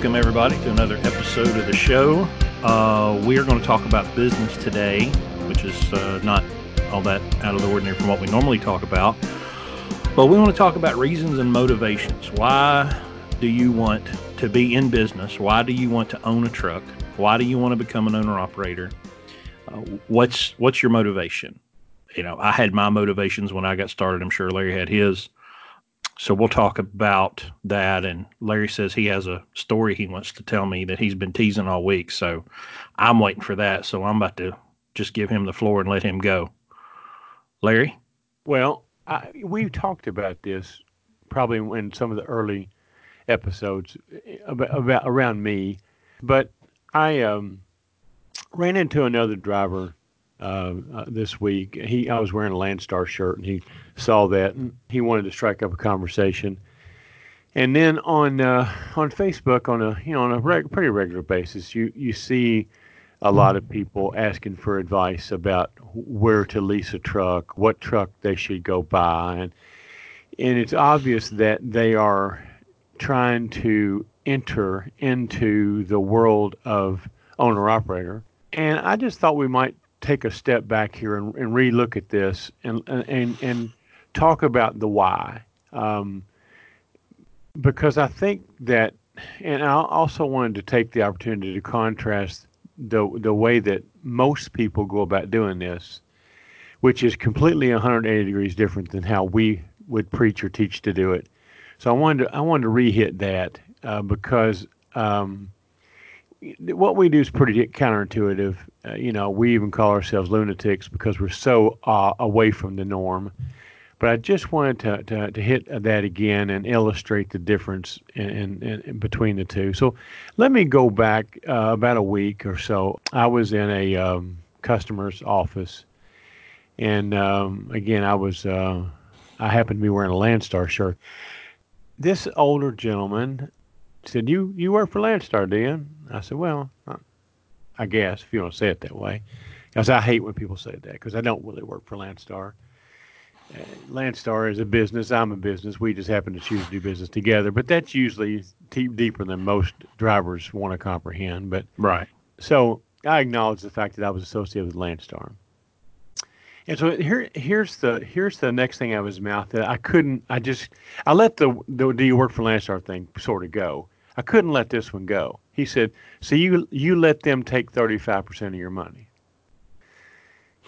Welcome, everybody, to another episode of the show. Uh, we are going to talk about business today, which is uh, not all that out of the ordinary from what we normally talk about. But we want to talk about reasons and motivations. Why do you want to be in business? Why do you want to own a truck? Why do you want to become an owner operator? Uh, what's what's your motivation? You know, I had my motivations when I got started. I'm sure Larry had his. So we'll talk about that. And Larry says he has a story he wants to tell me that he's been teasing all week. So I'm waiting for that. So I'm about to just give him the floor and let him go. Larry? Well, I, we talked about this probably in some of the early episodes about, about around me, but I um, ran into another driver uh, uh, this week. He, I was wearing a Landstar shirt, and he saw that, and he wanted to strike up a conversation. And then on uh, on Facebook, on a you know on a reg- pretty regular basis, you you see a lot of people asking for advice about where to lease a truck, what truck they should go buy, and and it's obvious that they are trying to enter into the world of owner operator. And I just thought we might take a step back here and, and relook at this and and and talk about the why, um, because I think that, and I also wanted to take the opportunity to contrast the the way that most people go about doing this, which is completely 180 degrees different than how we would preach or teach to do it. So I wanted to I wanted to rehit that uh, because. Um, what we do is pretty counterintuitive. Uh, you know, we even call ourselves lunatics because we're so uh, away from the norm. But I just wanted to, to, to, hit that again and illustrate the difference in, in, in between the two. So let me go back uh, about a week or so. I was in a um, customer's office, and um, again, I was uh, I happened to be wearing a Landstar shirt. This older gentleman said, "You you work for Landstar, do you?" I said, "Well, I guess if you want to say it that way." Because I hate when people say that because I don't really work for Landstar. Landstar is a business. I'm a business. We just happen to choose to do business together. But that's usually t- deeper than most drivers want to comprehend. But right. So I acknowledge the fact that I was associated with Landstar. And so here, here's the here's the next thing out of his mouth that I couldn't. I just I let the the do you work for Landstar thing sort of go. I couldn't let this one go. He said, "So you you let them take 35% of your money."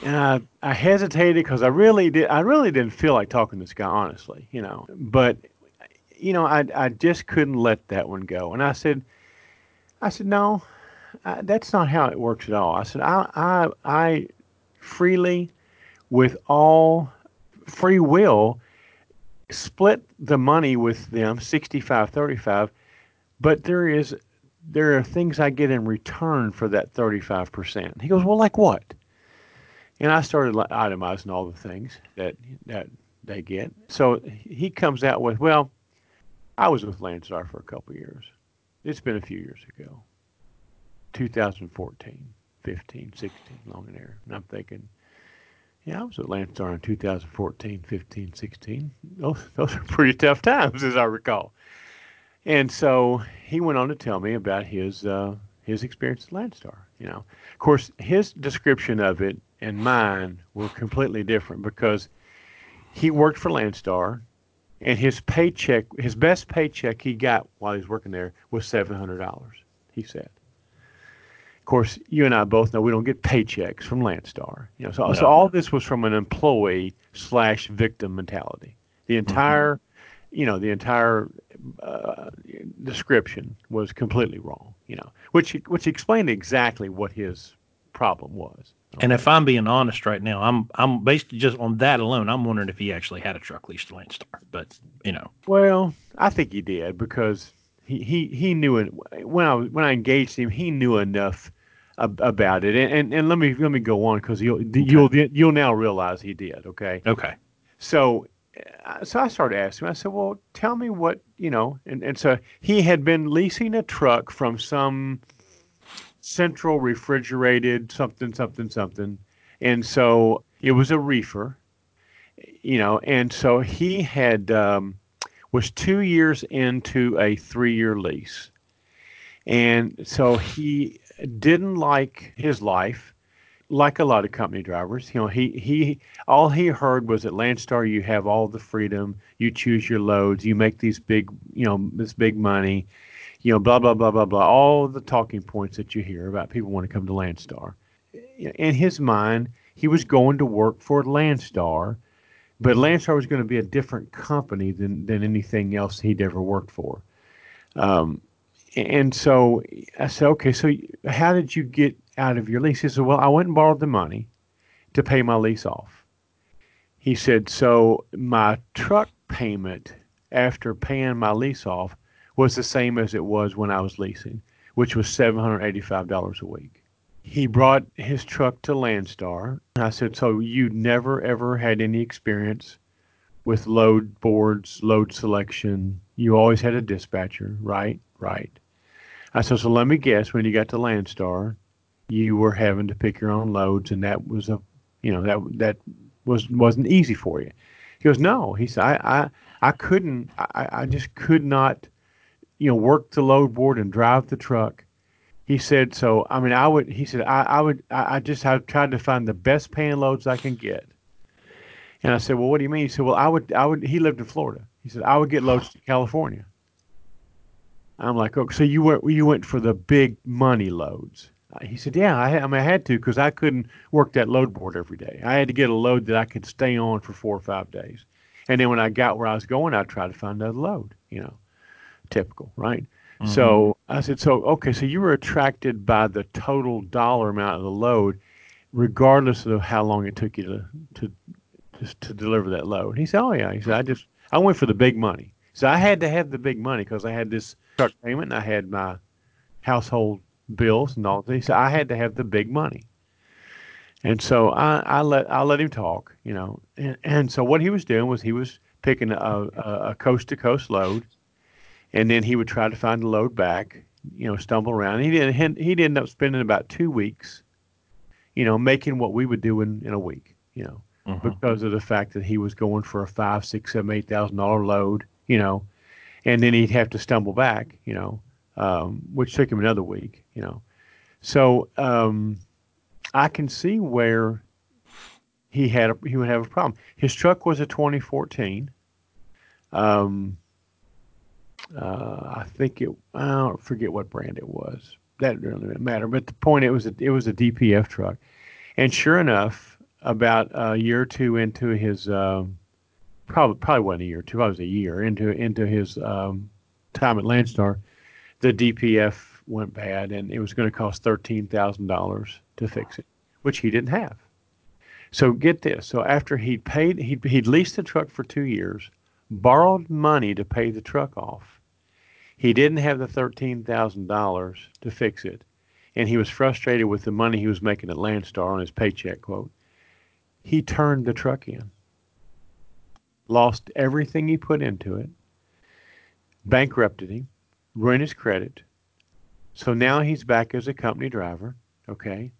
And I, I hesitated because I really did I really didn't feel like talking to this guy honestly, you know. But you know, I I just couldn't let that one go. And I said I said, "No, I, that's not how it works at all." I said, "I I I freely with all free will split the money with them 65 35 but there is there are things i get in return for that 35% he goes well like what and i started itemizing all the things that that they get so he comes out with well i was with landstar for a couple years it's been a few years ago 2014 15 16 long and air and i'm thinking yeah, I was at Landstar in 2014, 15, 16. Those, those are pretty tough times, as I recall. And so he went on to tell me about his uh, his experience at Landstar. You know, of course, his description of it and mine were completely different because he worked for Landstar, and his paycheck, his best paycheck he got while he was working there was seven hundred dollars. He said. Of course, you and I both know we don't get paychecks from Landstar. You know, so, no. so all this was from an employee slash victim mentality. The mm-hmm. entire, mm-hmm. you know, the entire uh, description was completely wrong. You know, which which explained exactly what his problem was. And if I'm being honest right now, I'm I'm based just on that alone. I'm wondering if he actually had a truck leased to Landstar. But you know, well, I think he did because he he he knew it when I when I engaged him. He knew enough ab- about it, and, and and let me let me go on because you'll okay. you'll you'll now realize he did. Okay. Okay. So. Uh, so I started asking him. I said, "Well, tell me what you know." And and so he had been leasing a truck from some central refrigerated something something something, and so it was a reefer, you know. And so he had um, was two years into a three year lease. And so he didn't like his life, like a lot of company drivers. You know, he he all he heard was at Landstar you have all the freedom, you choose your loads, you make these big, you know, this big money, you know, blah blah blah blah blah. All the talking points that you hear about people want to come to Landstar. In his mind, he was going to work for Landstar, but Landstar was going to be a different company than than anything else he'd ever worked for. Um, and so I said, okay, so how did you get out of your lease? He said, well, I went and borrowed the money to pay my lease off. He said, so my truck payment after paying my lease off was the same as it was when I was leasing, which was $785 a week. He brought his truck to Landstar. I said, so you never ever had any experience with load boards, load selection. You always had a dispatcher, right? Right. I said, so let me guess. When you got to Landstar, you were having to pick your own loads, and that was a, you know, that that was wasn't easy for you. He goes, no. He said, I I, I couldn't. I, I just could not, you know, work the load board and drive the truck. He said, so I mean, I would. He said, I, I would. I, I just have tried to find the best paying loads I can get. And I said, well, what do you mean? He said, well, I would. I would. He lived in Florida. He said, I would get loads to California. I'm like, okay, so you went you went for the big money loads? Uh, he said, yeah, I, I mean, I had to because I couldn't work that load board every day. I had to get a load that I could stay on for four or five days, and then when I got where I was going, I'd try to find another load. You know, typical, right? Mm-hmm. So I said, so okay, so you were attracted by the total dollar amount of the load, regardless of how long it took you to to just to deliver that load. He said, oh yeah. He said, I just I went for the big money. So I had to have the big money because I had this truck payment and I had my household bills and all this. So I had to have the big money. And so I, I let I let him talk, you know. And, and so what he was doing was he was picking a, a coast to coast load, and then he would try to find the load back, you know, stumble around. He didn't he'd end up spending about two weeks, you know, making what we would do in, in a week, you know, mm-hmm. because of the fact that he was going for a five, six, seven, eight thousand dollar load, you know, and then he'd have to stumble back, you know, um, which took him another week, you know. So um, I can see where he had a, he would have a problem. His truck was a 2014. Um, uh, I think it I don't forget what brand it was. That really didn't matter. But the point it was a, it was a DPF truck, and sure enough, about a year or two into his um, probably probably wasn't a year, or two, probably was a year into into his um, time at Landstar, the DPF went bad, and it was going to cost thirteen thousand dollars to fix it, which he didn't have. So get this. So after he'd paid, he'd, he'd leased the truck for two years, borrowed money to pay the truck off. He didn't have the thirteen thousand dollars to fix it, and he was frustrated with the money he was making at Landstar on his paycheck quote. He turned the truck in lost everything he put into it, bankrupted him, ruined his credit. So now he's back as a company driver, okay?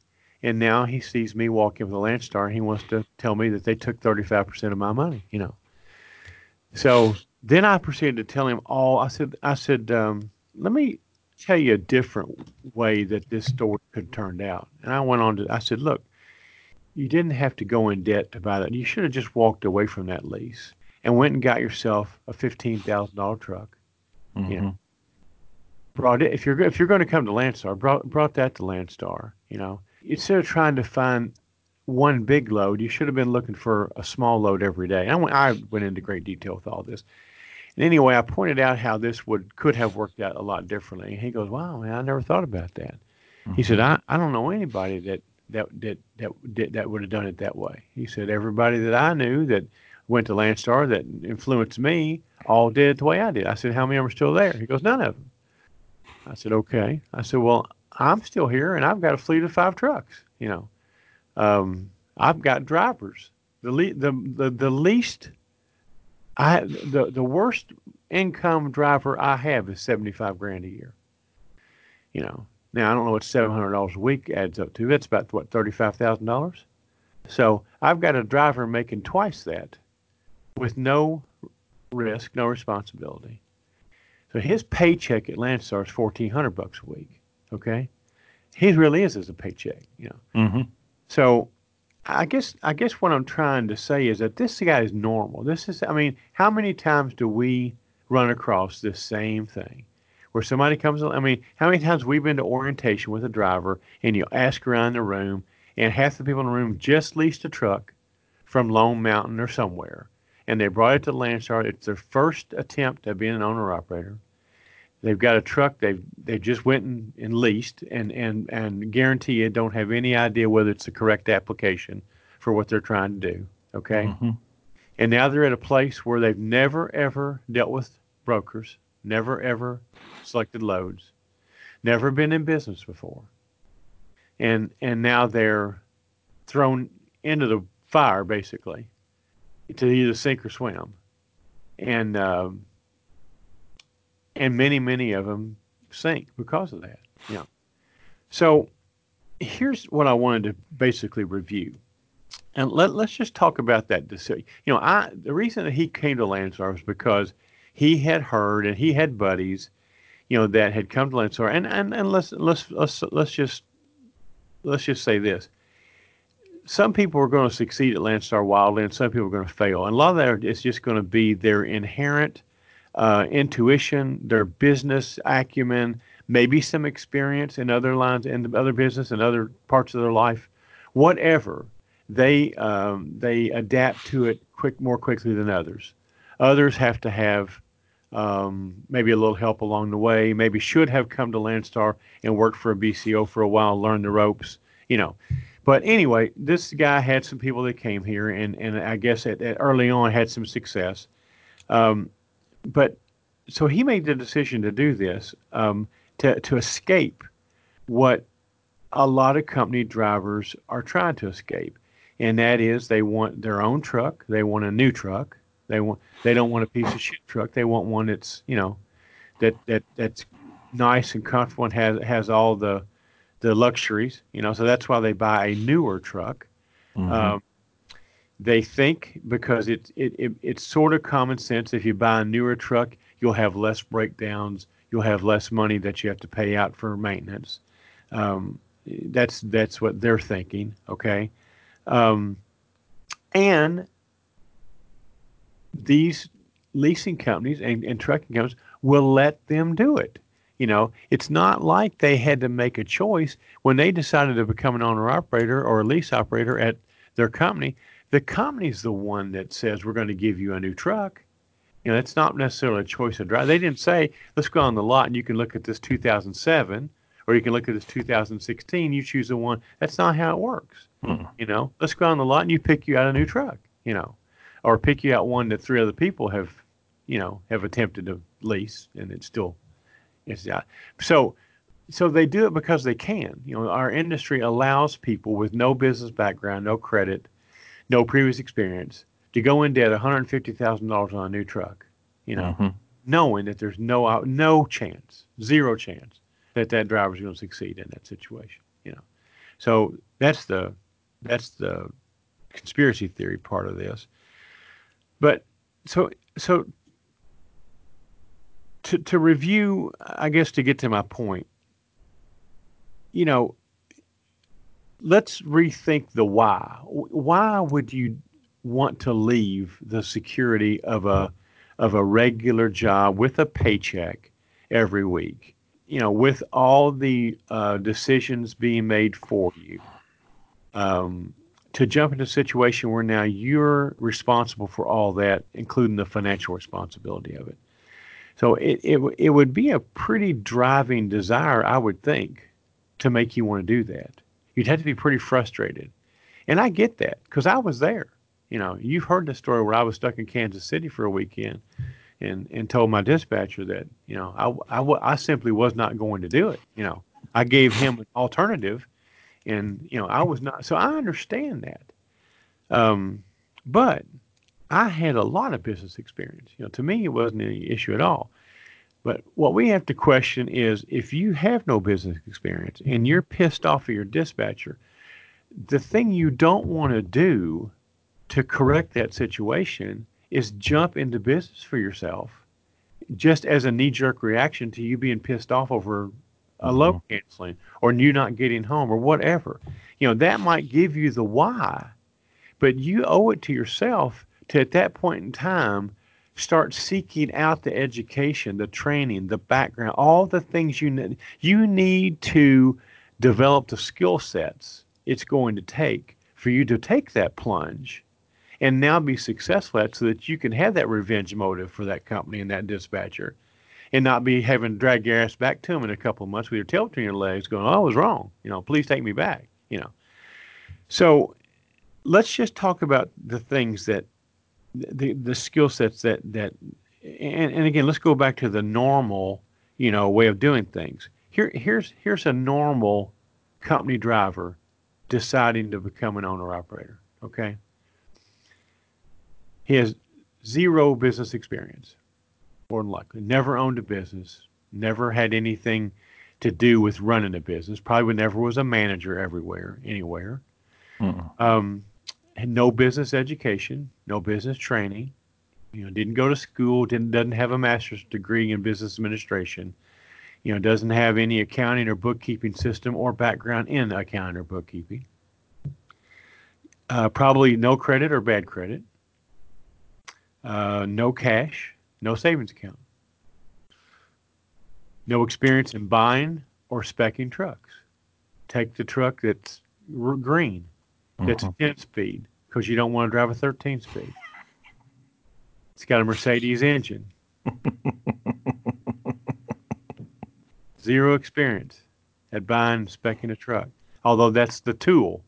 And now he sees me walking with a Landstar and he wants to tell me that they took 35% of my money, you know. So then I proceeded to tell him all. I said, I said, um, let me tell you a different way that this story could have turned out. And I went on to, I said, look, you didn't have to go in debt to buy that. You should have just walked away from that lease and went and got yourself a fifteen thousand dollar truck. Mm-hmm. You know, brought it if you're if you're going to come to Landstar, brought brought that to Landstar. You know, instead of trying to find one big load, you should have been looking for a small load every day. I went, I went into great detail with all this. And anyway, I pointed out how this would could have worked out a lot differently. And he goes, "Wow, man, I never thought about that." Mm-hmm. He said, "I, I don't know anybody that that that that that, that would have done it that way." He said, "Everybody that I knew that went to Landstar that influenced me all did it the way I did. I said, How many of them are still there? He goes, None of them. I said, Okay. I said, Well, I'm still here and I've got a fleet of five trucks. You know, um, I've got drivers. The, le- the, the, the least, I the, the worst income driver I have is 75 grand a year. You know, now I don't know what $700 a week adds up to. That's about what, $35,000? So I've got a driver making twice that with no risk, no responsibility. So his paycheck at Landstar is fourteen hundred bucks a week. Okay, he really is as a paycheck. You know. Mm-hmm. So I guess I guess what I'm trying to say is that this guy is normal. This is I mean, how many times do we run across this same thing? Where somebody comes I mean, how many times we've been to orientation with a driver and you ask around the room and half the people in the room just leased a truck from Lone Mountain or somewhere and they brought it to Landstar. It's their first attempt at being an owner operator. They've got a truck they've they just went and, and leased and, and and guarantee you don't have any idea whether it's the correct application for what they're trying to do. Okay. Mm-hmm. And now they're at a place where they've never ever dealt with brokers, never ever selected loads, never been in business before. And and now they're thrown into the fire basically to either sink or swim. And um, and many, many of them sink because of that. Yeah. So here's what I wanted to basically review. And let, let's just talk about that decision. You know, I the reason that he came to Landstar was because he had heard and he had buddies, you know, that had come to Landstar. And and, and let's let's let's let's just let's just say this. Some people are going to succeed at Landstar wildly, and some people are going to fail. And a lot of that is just going to be their inherent uh, intuition, their business acumen, maybe some experience in other lines, in other business, and other parts of their life, whatever. They um, they adapt to it quick more quickly than others. Others have to have um, maybe a little help along the way. Maybe should have come to Landstar and worked for a BCO for a while, learn the ropes, you know. But anyway, this guy had some people that came here, and, and I guess at, at early on had some success. Um, but so he made the decision to do this um, to to escape what a lot of company drivers are trying to escape, and that is they want their own truck, they want a new truck, they want they don't want a piece of shit truck, they want one that's you know that that that's nice and comfortable and has has all the the luxuries, you know. So that's why they buy a newer truck. Mm-hmm. Um, they think because it, it, it, it's sort of common sense. If you buy a newer truck, you'll have less breakdowns. You'll have less money that you have to pay out for maintenance. Um, that's that's what they're thinking. Okay, um, and these leasing companies and, and trucking companies will let them do it. You know, it's not like they had to make a choice when they decided to become an owner operator or a lease operator at their company the company's the one that says we're going to give you a new truck. You know, it's not necessarily a choice of drive. They didn't say, let's go on the lot and you can look at this 2007 or you can look at this 2016. You choose the one. That's not how it works. Hmm. You know, let's go on the lot and you pick you out a new truck, you know, or pick you out one that three other people have, you know, have attempted to lease and it's still, it's out. So, so they do it because they can. You know, our industry allows people with no business background, no credit, no previous experience, to go in debt $150,000 on a new truck, you know, hmm knowing that there's no no chance, zero chance that that driver's going to succeed in that situation, you know. So that's the that's the conspiracy theory part of this. But so so to to review, I guess to get to my point, you know, let's rethink the why. Why would you want to leave the security of a of a regular job with a paycheck every week? You know, with all the uh, decisions being made for you, um, to jump into a situation where now you're responsible for all that, including the financial responsibility of it. So it, it it would be a pretty driving desire, I would think, to make you want to do that you'd have to be pretty frustrated. And I get that because I was there. You know, you've heard the story where I was stuck in Kansas City for a weekend and, and told my dispatcher that, you know, I, I, I simply was not going to do it. You know, I gave him an alternative and, you know, I was not. So I understand that. Um, but I had a lot of business experience. You know, to me, it wasn't any issue at all. But what we have to question is if you have no business experience and you're pissed off at your dispatcher, the thing you don't want to do to correct that situation is jump into business for yourself just as a knee jerk reaction to you being pissed off over a load Mm-hmm. canceling or you not getting home or whatever. You know, that might give you the why, but you owe it to yourself to at that point in time start seeking out the education, the training, the background, all the things you need. You need to develop the skill sets it's going to take for you to take that plunge and now be successful at so that you can have that revenge motive for that company and that dispatcher and not be having to drag your ass back to them in a couple of months with your tail between your legs going, oh, I was wrong. You know, please take me back. You know. So let's just talk about the things that the the skill sets that that and, and again let's go back to the normal you know way of doing things. Here here's here's a normal company driver deciding to become an owner operator okay? He has zero business experience more than likely. Never owned a business never had anything to do with running a business probably never was a manager everywhere anywhere. Mm-mm. um, had no business education, no business training. You know, didn't go to school, didn't doesn't have a master's degree in business administration. You know, doesn't have any accounting or bookkeeping system or background in accounting or bookkeeping. Uh, probably no credit or bad credit. Uh, no cash, no savings account. No experience in buying or specking trucks. Take the truck that's green that's a 10 speed because you don't want to drive a 13 speed. It's got a Mercedes engine. Zero experience at buying and specking a truck. Although that's the tool.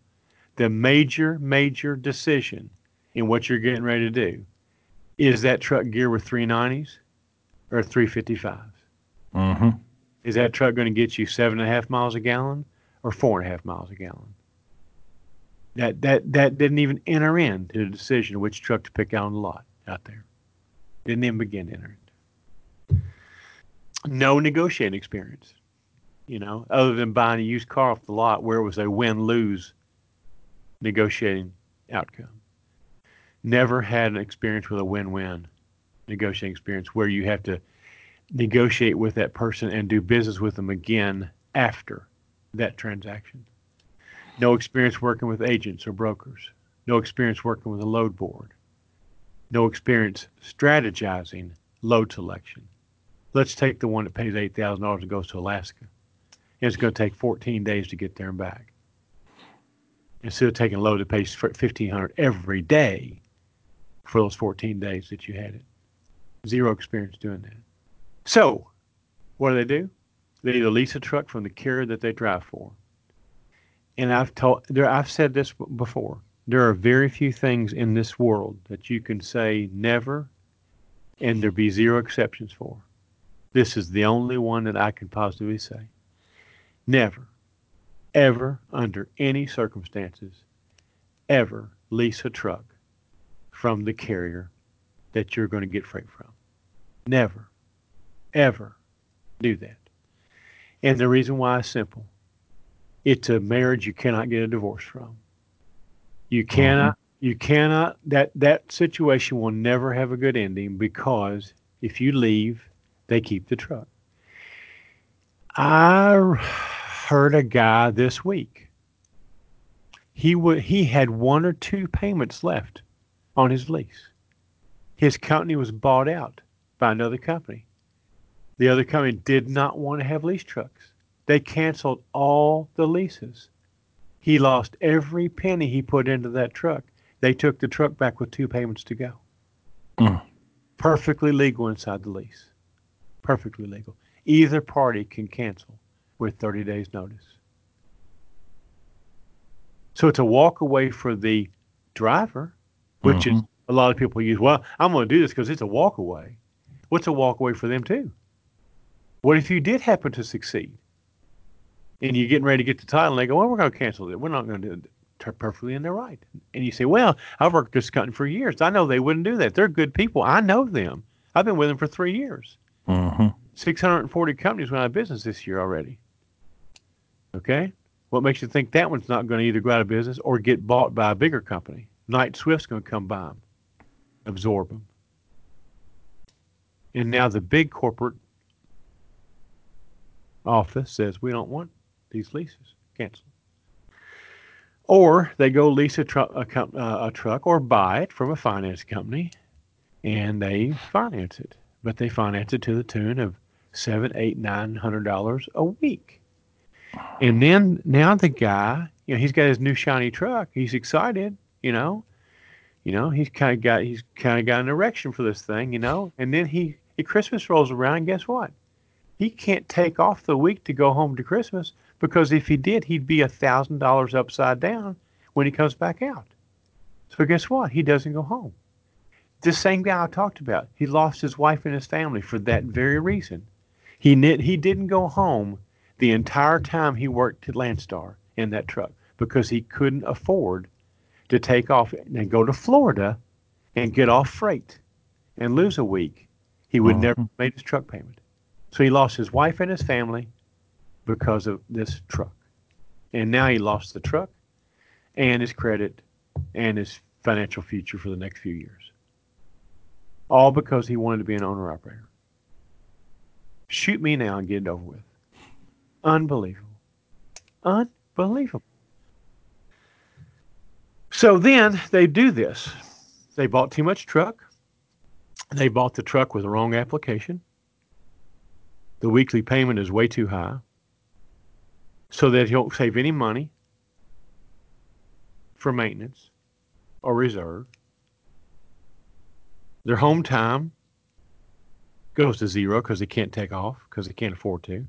The major, major decision in what you're getting ready to do is that truck gear with 390s or 355s? Mhm. Is that truck going to get you seven and a half miles a gallon or four and a half miles a gallon? That that that didn't even enter into the decision which truck to pick out on the lot out there. Didn't even begin to enter it. No negotiating experience, you know, other than buying a used car off the lot where it was a win lose negotiating outcome. Never had an experience with a win win negotiating experience where you have to negotiate with that person and do business with them again after that transaction. No experience working with agents or brokers. No experience working with a load board. No experience strategizing load selection. Let's take the one that pays $8,000 and goes to Alaska. And it's going to take 14 days to get there and back. Instead of taking a load that pays 1500 every day for those 14 days that you had it. Zero experience doing that. So, what do they do? They either lease a truck from the carrier that they drive for. And I've told there I've said this before. There are very few things in this world that you can say never and there be zero exceptions for. This is the only one that I can positively say. Never, ever, under any circumstances, ever lease a truck from the carrier that you're going to get freight from. Never, ever do that. And the reason why is simple. It's a marriage you cannot get a divorce from. You mm-hmm. cannot you cannot that that situation will never have a good ending because if you leave, they keep the truck. I heard a guy this week. He would he had one or two payments left on his lease. His company was bought out by another company. The other company did not want to have lease trucks. They canceled all the leases. He lost every penny he put into that truck. They took the truck back with two payments to go. Mm. Perfectly legal inside the lease. Perfectly legal. Either party can cancel with 30 days notice. So it's a walk away for the driver, which is Mhm. a lot of people use. Well, I'm going to do this because it's a walk away. What's a walk away for them too? What if you did happen to succeed, and you're getting ready to get the title, and they go, "Well, we're going to cancel it. We're not going to do it." Perfectly in their right. And you say, "Well, I've worked this company for years. I know they wouldn't do that. They're good people. I know them. I've been with them for three years. Mhm. 640 companies went out of business this year already. Okay, what makes you think that one's not going to either go out of business or get bought by a bigger company? Knight Swift's going to come buy them, absorb them. And now the big corporate office says we don't want these leases. Cancel. Or they go lease a, tru- a, com- uh, a truck or buy it from a finance company and they finance it. But they finance it to the tune of seven, eight, nine hundred dollars a week. And then now the guy, you know, he's got his new shiny truck. He's excited, you know. You know, he's kind of got he's kind of got an erection for this thing, you know. And then he, he Christmas rolls around, and guess what? He can't take off the week to go home to Christmas because if he did, he'd be a thousand dollars upside down when he comes back out. So guess what? He doesn't go home. This same guy I talked about, he lost his wife and his family for that very reason. He knit, he didn't go home the entire time he worked at Landstar in that truck because he couldn't afford to take off and go to Florida and get off freight and lose a week. He would never Mhm. made his truck payment. So he lost his wife and his family because of this truck. And now he lost the truck and his credit and his financial future for the next few years. All because he wanted to be an owner operator. Shoot me now and get it over with. Unbelievable. Unbelievable. So then they do this. They bought too much truck. They bought the truck with the wrong application. The weekly payment is way too high. So that he won't save any money for maintenance or reserve. Their home time goes to zero because they can't take off because they can't afford to.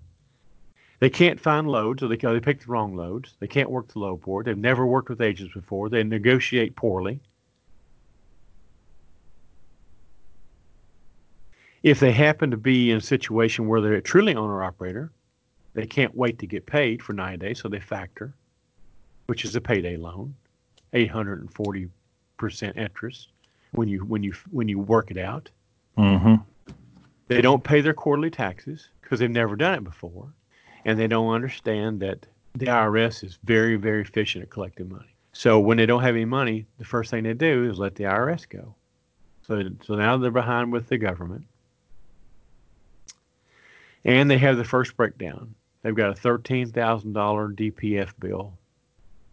They can't find loads, or they, they pick the wrong loads. They can't work the load board. They've never worked with agents before. They negotiate poorly. If they happen to be in a situation where they're a truly owner operator, they can't wait to get paid for 90 days, so they factor, which is a payday loan, 840% interest when you when you when you work it out. Mm-hmm. They don't pay their quarterly taxes because they've never done it before, and they don't understand that the IRS is very very efficient at collecting money. So when they don't have any money, the first thing they do is let the IRS go. So so now they're behind with the government, and they have the first breakdown. They've got a thirteen thousand dollar DPF bill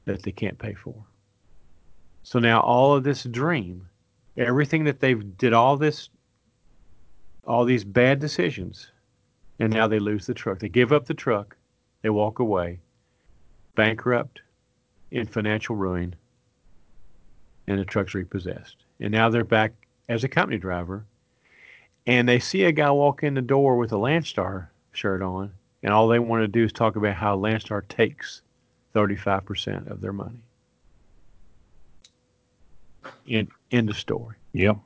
that they can't pay for. So now all of this dream, everything that they've did all this all these bad decisions, and now they lose the truck. They give up the truck, they walk away, bankrupt, in financial ruin, and the truck's repossessed. And now they're back as a company driver, and they see a guy walk in the door with a Landstar shirt on, and all they want to do is talk about how Landstar takes 35% of their money. In, end of story. Yep.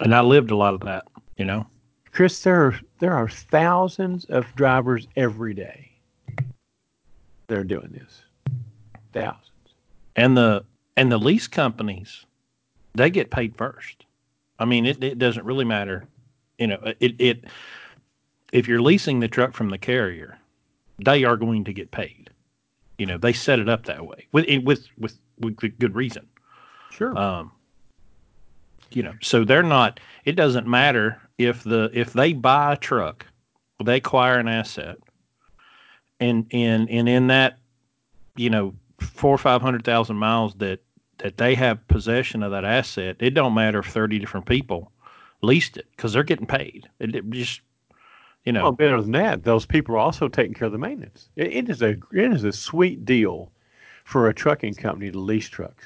And I lived a lot of that, you know. Chris, there are, there are thousands of drivers every day that are doing this. Thousands. And the and the lease companies, they get paid first. I mean, it, it doesn't really matter. You know, it it if you're leasing the truck from the carrier, they are going to get paid. You know, they set it up that way with with with, with good reason. Sure. Um, you know, so they're not. It doesn't matter if the if they buy a truck, they acquire an asset, and and and in that, you know, four or five hundred thousand miles that that they have possession of that asset. It don't matter if thirty different people leased it because they're getting paid. It, it just, you know, Well, better than that, those people are also taking care of the maintenance. It, it is a it is a sweet deal for a trucking company to lease trucks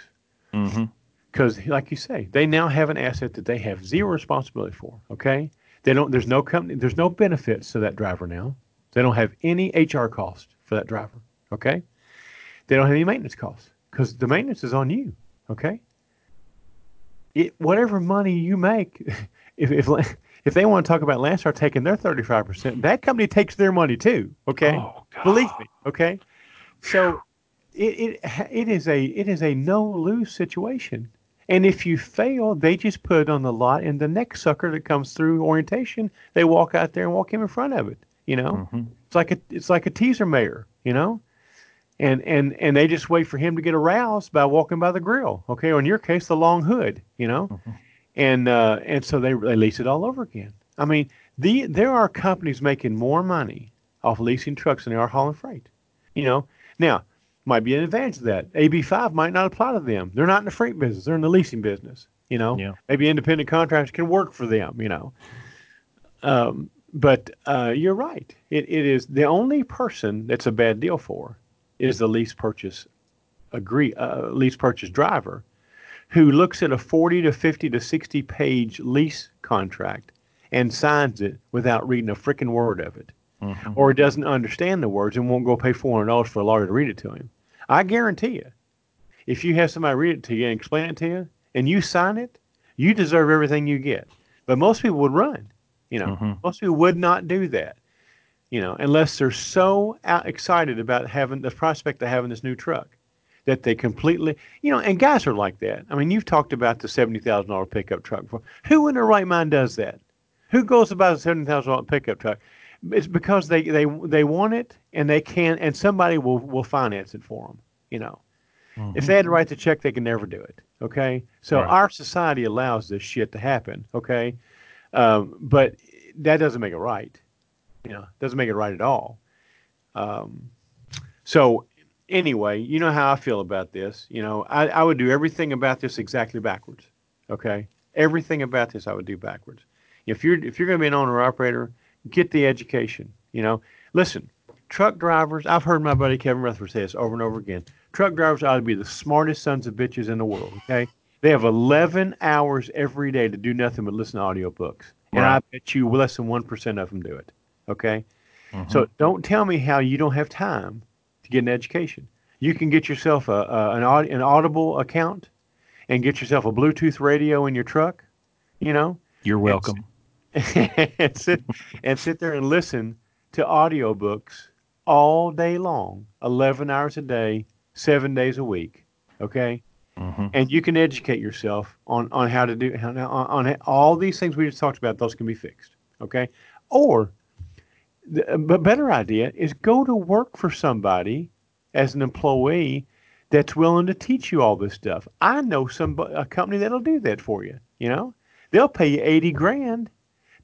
mm-hmm. because, like you say, they now have an asset that they have zero responsibility for. Okay, they don't. There's no company. There's no benefits to that driver now. They don't have any HR cost for that driver. Okay, they don't have any maintenance costs because the maintenance is on you. Okay, it whatever money you make, if if if they want to talk about Landstar taking their 35%, that company takes their money too. Okay. Oh, Believe me. Okay. So it, it, it is a, it is a no lose situation. And if you fail, they just put it on the lot and the next sucker that comes through orientation, they walk out there and walk him in front of it. You know, Mhm. it's like a, it's like a teaser mare, you know, and, and, and they just wait for him to get aroused by walking by the grille. Okay. Or in your case, the long hood, you know, Mhm. And uh, and so they they lease it all over again. I mean, The there are companies making more money off leasing trucks than they are hauling freight. You know, now might be an advantage of that. AB5 might not apply to them. They're not in the freight business. They're in the leasing business. You know, Yeah. maybe independent contractors can work for them. You know, um, but uh, you're right. It, it is the only person that's a bad deal for is the lease purchase agree uh, lease purchase driver who looks at a 40 to 50 to 60 page lease contract and signs it without reading a freaking word of it Mhm. or doesn't understand the words and won't go pay $400 for a lawyer to read it to him. I guarantee you, if you have somebody read it to you and explain it to you and you sign it, you deserve everything you get. But most people would run. You know, Mhm. most people would not do that. You know, unless they're so out excited about having the prospect of having this new truck that they completely, you know, and guys are like that. I mean, you've talked about the seventy thousand dollar pickup truck before. Who in their right mind does that? Who goes to buy a seventy thousand dollar pickup truck? It's because they they they want it and they can, and somebody will will finance it for them. You know, if they had to write the check, they can never do it. Okay, so Right. our society allows this shit to happen. Okay, um, but that doesn't make it right. You know, doesn't make it right at all. Um, so anyway, you know how I feel about this. You know, I, I would do everything about this exactly backwards. Okay, everything about this I would do backwards. If you're if you're going to be an owner operator, get the education. You know, listen, truck drivers. I've heard my buddy Kevin Rutherford say this over and over again. Truck drivers ought to be the smartest sons of bitches in the world. Okay, they have 11 hours every day to do nothing but listen to audiobooks, and I bet you less than one percent of them do it. Okay, Mhm. so don't tell me how you don't have time get an education. You can get yourself a, a an, an Audible account and get yourself a Bluetooth radio in your truck. You know, You're welcome. and sit and sit there and listen to audiobooks all day long, 11 hours a day, 7 days a week, okay? Mhm. And you can educate yourself on on how to do how, on, on all these things we just talked about, those can be fixed, okay? Or a better idea is go to work for somebody as an employee that's willing to teach you all this stuff. I know some a company that'll do that for you. You know, they'll pay you eighty grand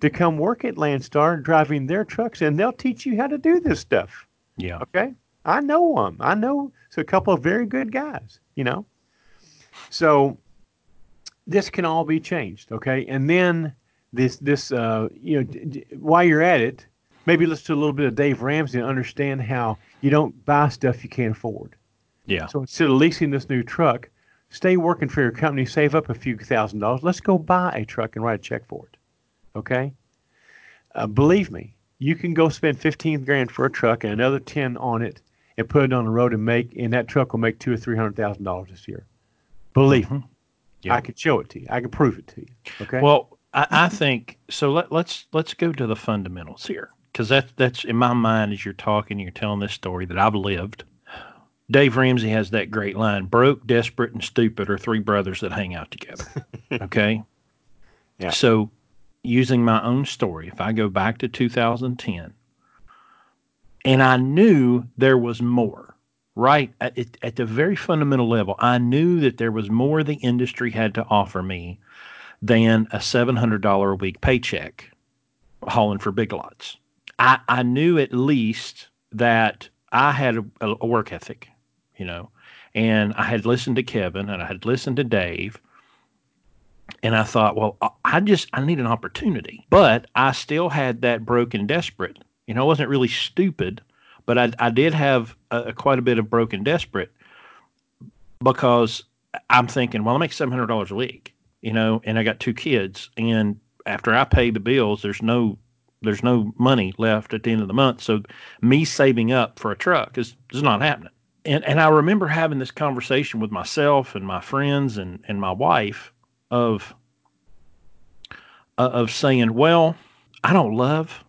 to come work at Landstar driving their trucks, and they'll teach you how to do this stuff. Yeah. Okay, I know them. I know it's a couple of very good guys. You know, so this can all be changed. Okay, and then this this uh, you know while you're at it, maybe listen to a little bit of Dave Ramsey and understand how you don't buy stuff you can't afford. Yeah. So instead of leasing this new truck, stay working for your company, save up a few thousand dollars. Let's go buy a truck and write a check for it. Okay? Uh, believe me, you can go spend 15 grand for a truck and another 10 on it and put it on the road and make, and that truck will make two or three hundred thousand dollars this year. Believe me, Yeah. I can show it to you. I can prove it to you. Okay? Well, I, I think so. Let, let's let's go to the fundamentals here, because that that's in my mind as you're talking, you're telling this story that I've lived. Dave Ramsey has that great line: "Broke, desperate, and stupid are three brothers that hang out together." okay. Yeah. So, using my own story, if I go back to 2010, and I knew there was more, right at, at, at the very fundamental level, I knew that there was more the industry had to offer me than a $700 a week paycheck hauling for big lots. I, I knew at least that I had a, a work ethic, you know, and I had listened to Kevin and I had listened to Dave. And I thought, well, I- just, I need an opportunity. But I still had that broken desperate. You know, I wasn't really stupid, but I, I did have a, quite a bit of broken desperate because I'm thinking, well, I make $700 a week you know, and I got two kids. And after I pay the bills, there's no there's no money left at the end of the month. So me saving up for a truck is, is not happening. And and I remember having this conversation with myself and my friends and, and my wife of uh, of saying, well, I don't love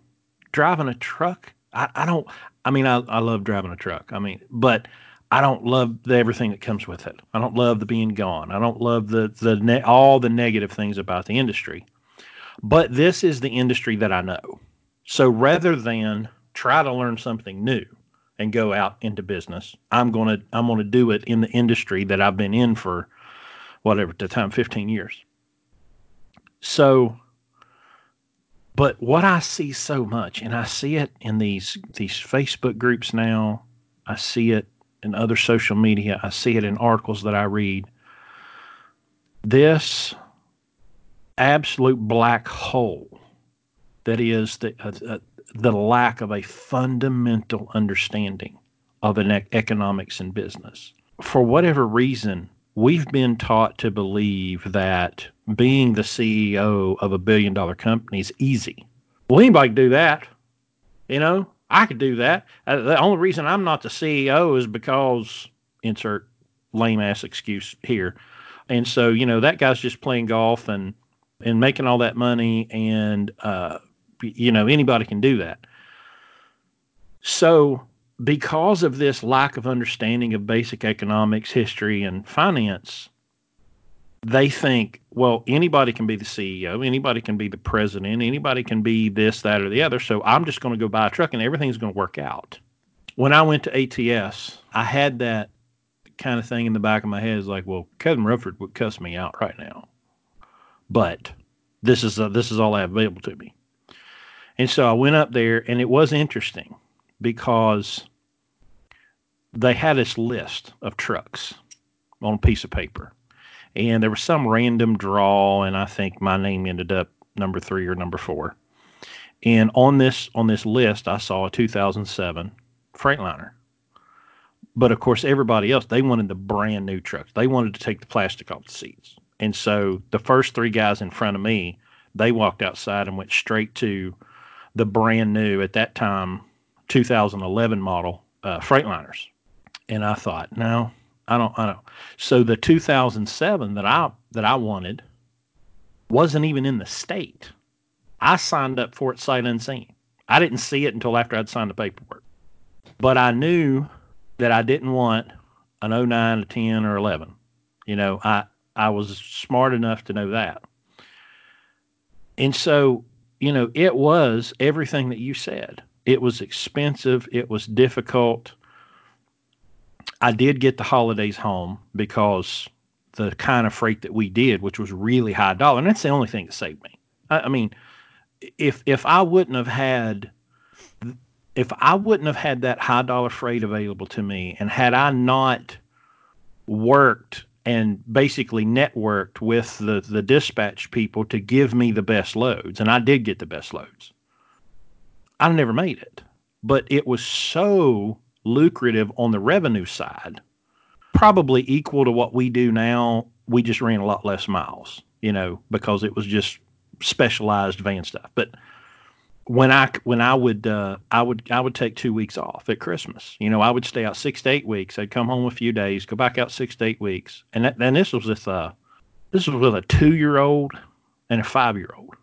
driving a truck. I, I don't I mean I, I love driving a truck. I mean, but I don't love the, everything that comes with it. I don't love the being gone. I don't love the the ne- all the negative things about the industry. But this is the industry that I know. So rather than try to learn something new and go out into business, I'm going to I'm going to do it in the industry that I've been in for whatever at the time 15 years. So But what I see so much, and I see it in these these Facebook groups now, I see it in other social media, I see it in articles that I read. This absolute black hole that is the uh, uh, the lack of a fundamental understanding of an e- economics and business. For whatever reason, we've been taught to believe that being the CEO of a billion dollar company is easy. Well, anybody can do that. You know, I could do that. Uh, the only reason I'm not the CEO is because insert lame ass excuse here. And so, you know, that guy's just playing golf and and making all that money and uh you know, anybody can do that. So, because of this lack of understanding of basic economics, history, and finance, they think, well, anybody can be the CEO, anybody can be the president, anybody can be this, that, or the other. So I'm just going to go buy a truck and everything's going to work out. When I went to ATS, I had that kind of thing in the back of my head is like, well, Kevin Rutherford would cuss me out right now, but this is uh, this is all I have available to me. And so I went up there, and it was interesting because they had this list of trucks on a piece of paper and there was some random draw and i think my name ended up number three or number four. And on this on this list i saw a 2007 freightliner. But of course everybody else they wanted the brand new trucks. They wanted to take the plastic off the seats and so the first three guys in front of me they walked outside and went straight to the brand new at that time 2011 model uh, freightliners and i thought no I don't. I don't. So the 2007 that I that I wanted wasn't even in the state. I signed up for it sight unseen. I didn't see it until after I'd signed the paperwork. But I knew that I didn't want an 09, a 10, or 11. You know, I I was smart enough to know that. And so, you know, it was everything that you said. It was expensive. It was difficult. I did get the holidays home because the kind of freight that we did, which was really high dollar, and that's the only thing that saved me. I, I mean, if if I wouldn't have had if I wouldn't have had that high dollar freight available to me, and had I not worked and basically networked with the the dispatch people to give me the best loads, and I did get the best loads, I never made it. But it was so lucrative on the revenue side, probably equal to what we do now. We just ran a lot less miles, you know, because it was just specialized van stuff. But when I when I would uh, I would I would take two weeks off at Christmas. You know, I would stay out six to eight weeks. I'd come home a few days, go back out six to eight weeks, and and this was with uh this was with a two year old and a five year old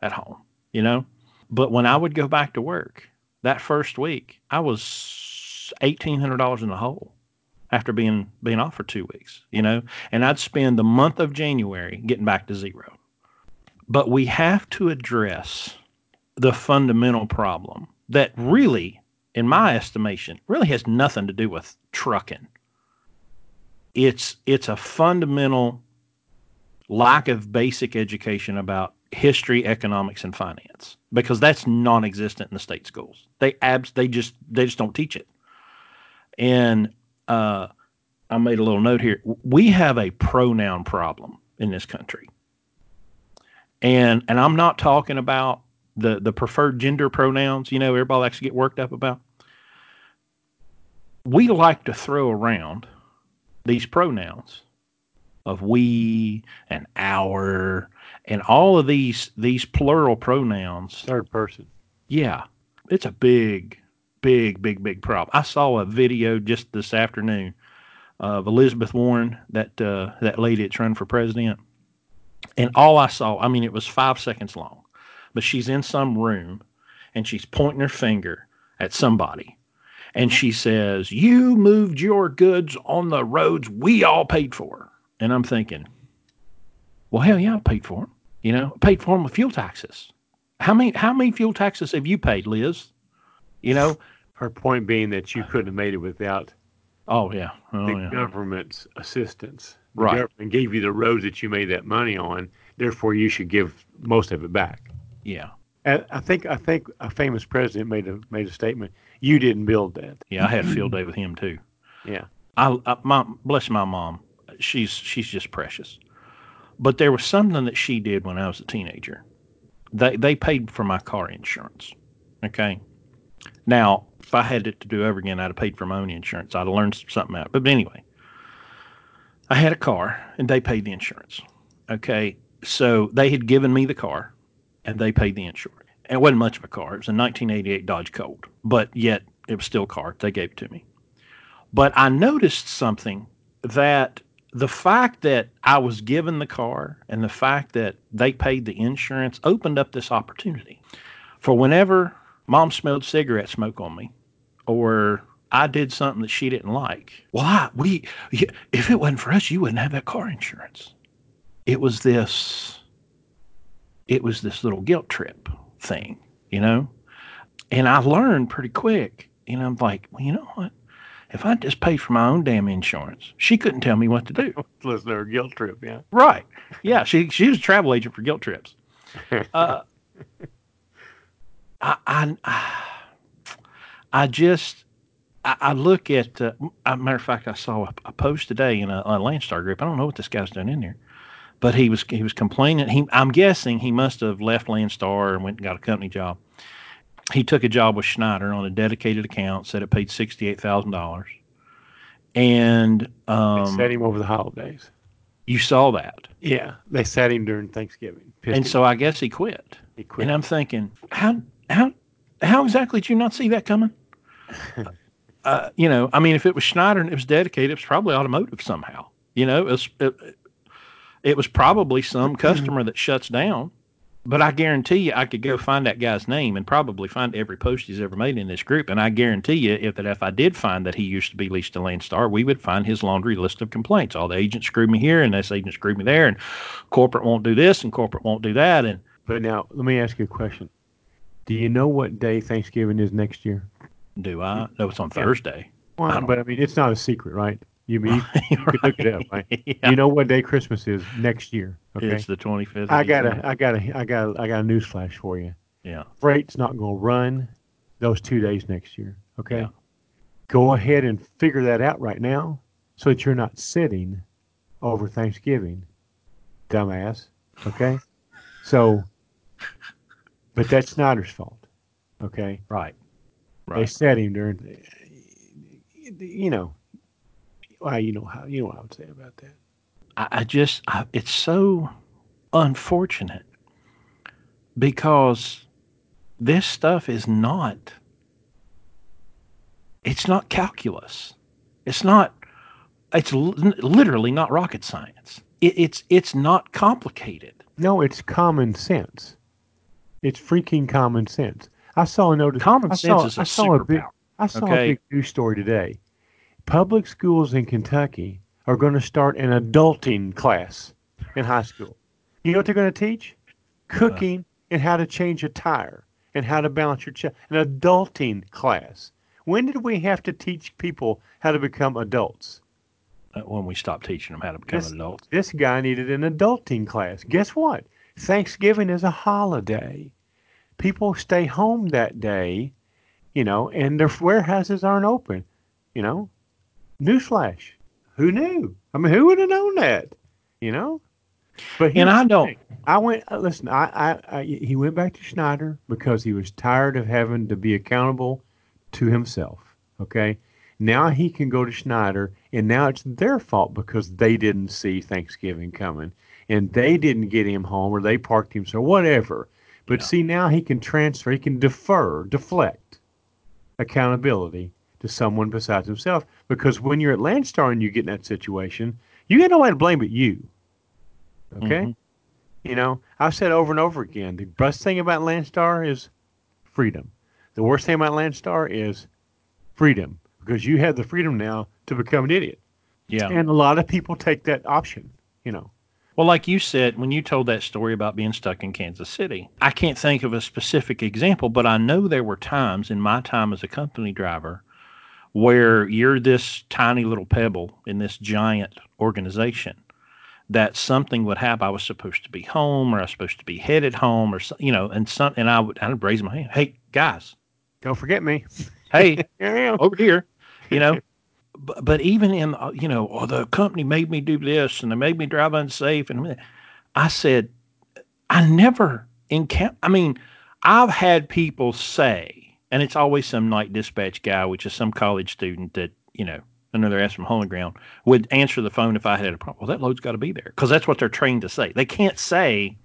at home. You know, but when I would go back to work that first week, I was eighteen hundred dollars in the hole after being being off for two weeks, you know, and I'd spend the month of January getting back to zero. But we have to address the fundamental problem that really, in my estimation, really has nothing to do with trucking. It's it's a fundamental lack of basic education about history, economics, and finance because that's non-existent in the state schools. They abs they just they just don't teach it. And uh, I made a little note here. We have a pronoun problem in this country, and and I'm not talking about the the preferred gender pronouns. You know, everybody likes to get worked up about. We like to throw around these pronouns of we and our and all of these these plural pronouns. Third person. Yeah, it's a big big, big, big problem. I saw a video just this afternoon of Elizabeth Warren, that uh, that lady that's run for president, and all I saw, I mean, it was five seconds long, but she's in some room and she's pointing her finger at somebody, and she says, "You moved your goods on the roads we all paid for," and I'm thinking, well, hell yeah, I paid for them. You know, I paid for them with fuel taxes. How many how many fuel taxes have you paid, Liz? You know, her point being that you couldn't have made it without oh yeah oh, the yeah. government's assistance. The right. government gave you the roads that you made that money on. Therefore, you should give most of it back. Yeah. And I think I think a famous president made a made a statement. You didn't build that. Yeah, I had a field day with him too. Yeah. I, I my bless my mom. She's she's just precious. But there was something that she did when I was a teenager. They they paid for my car insurance. Okay. Now, if I had it to do over again, I'd have paid for my own insurance. I'd have learned something out. But anyway, I had a car and they paid the insurance. Okay. So they had given me the car and they paid the insurance. It wasn't much of a car. It was a 1988 Dodge Colt, but yet it was still a car. They gave it to me. But I noticed something that the fact that I was given the car and the fact that they paid the insurance opened up this opportunity for whenever mom smelled cigarette smoke on me or I did something that she didn't like. Well, I, we, if it wasn't for us, you wouldn't have that car insurance. It was this, it was this little guilt trip thing, you know? And I learned pretty quick, you know, I'm like, well, you know what? If I just paid for my own damn insurance, she couldn't tell me what to do. Listen to her guilt trip, yeah. Right. Yeah. She she was a travel agent for guilt trips. Uh, I, I I just I, I look at. Uh, a matter of fact, I saw a, a post today in a, a Landstar group. I don't know what this guy's doing in there, but he was he was complaining. He I'm guessing he must have left Landstar and went and got a company job. He took a job with Schneider on a dedicated account. Said it paid sixty eight thousand dollars, and um, they set him over the holidays. You saw that, yeah. They sat him during Thanksgiving, and him. so I guess he quit. He quit. And I'm thinking, how how how exactly did you not see that coming? uh, you know, I mean, if it was Schneider and it was dedicated, it was probably automotive somehow. You know, it was, it, it was probably some mm-hmm. customer that shuts down. But I guarantee you, I could go find that guy's name and probably find every post he's ever made in this group. And I guarantee you, if that if I did find that he used to be leased to Landstar, we would find his laundry list of complaints. All the agents screwed me here, and this agent screwed me there, and corporate won't do this, and corporate won't do that. And but now, let me ask you a question: Do you know what day Thanksgiving is next year? Do I? No, it's on Thursday. Well, I but I mean, it's not a secret, right? You mean you, could look it up, right? yeah. You know what day Christmas is next year? Okay, it's the twenty fifth. I got a, I got a, I got, a, I got a news flash for you. Yeah, freight's not going to run those two days next year. Okay, yeah. go ahead and figure that out right now, so that you're not sitting over Thanksgiving, dumbass. Okay, so, but that's Schneider's fault. Okay, right. Right. They set him during, you know, well, you know how you know what I would say about that. I, I just, I, it's so unfortunate because this stuff is not. It's not calculus. It's not. It's l- literally not rocket science. It, it's it's not complicated. No, it's common sense. It's freaking common sense. I saw a notice. Common sense saw, is a I saw superpower. A big, I saw okay. a big news story today. Public schools in Kentucky are going to start an adulting class in high school. You know what they're going to teach? Cooking and how to change a tire and how to balance your check. An adulting class. When did we have to teach people how to become adults? Uh, when we stopped teaching them how to become this, adults. This guy needed an adulting class. Guess what? Thanksgiving is a holiday people stay home that day, you know, and their warehouses aren't open. You know, newsflash. Who knew? I mean, who would have known that? You know. But and I don't. I went. Uh, listen, I, I, I, he went back to Schneider because he was tired of having to be accountable to himself. Okay. Now he can go to Schneider, and now it's their fault because they didn't see Thanksgiving coming, and they didn't get him home, or they parked him so whatever. But yeah. see, now he can transfer, he can defer, deflect accountability to someone besides himself. Because when you're at Landstar and you get in that situation, you got no nobody to blame but you. Okay? Mm-hmm. You know, I've said over and over again the best thing about Landstar is freedom. The worst thing about Landstar is freedom because you have the freedom now to become an idiot. Yeah. And a lot of people take that option, you know. Well, like you said, when you told that story about being stuck in Kansas City, I can't think of a specific example, but I know there were times in my time as a company driver where you're this tiny little pebble in this giant organization that something would happen. I was supposed to be home, or I was supposed to be headed home, or you know, and some, and I would, I'd raise my hand. Hey, guys, don't forget me. Hey, here I am over here, you know. but, but even in, uh, you know, oh, the company made me do this, and they made me drive unsafe, and I said, I never encounter. I mean, I've had people say, and it's always some night dispatch guy, which is some college student that you know another ass from Holy Ground, would answer the phone if I had a problem. Well, that load's got to be there because that's what they're trained to say. They can't say,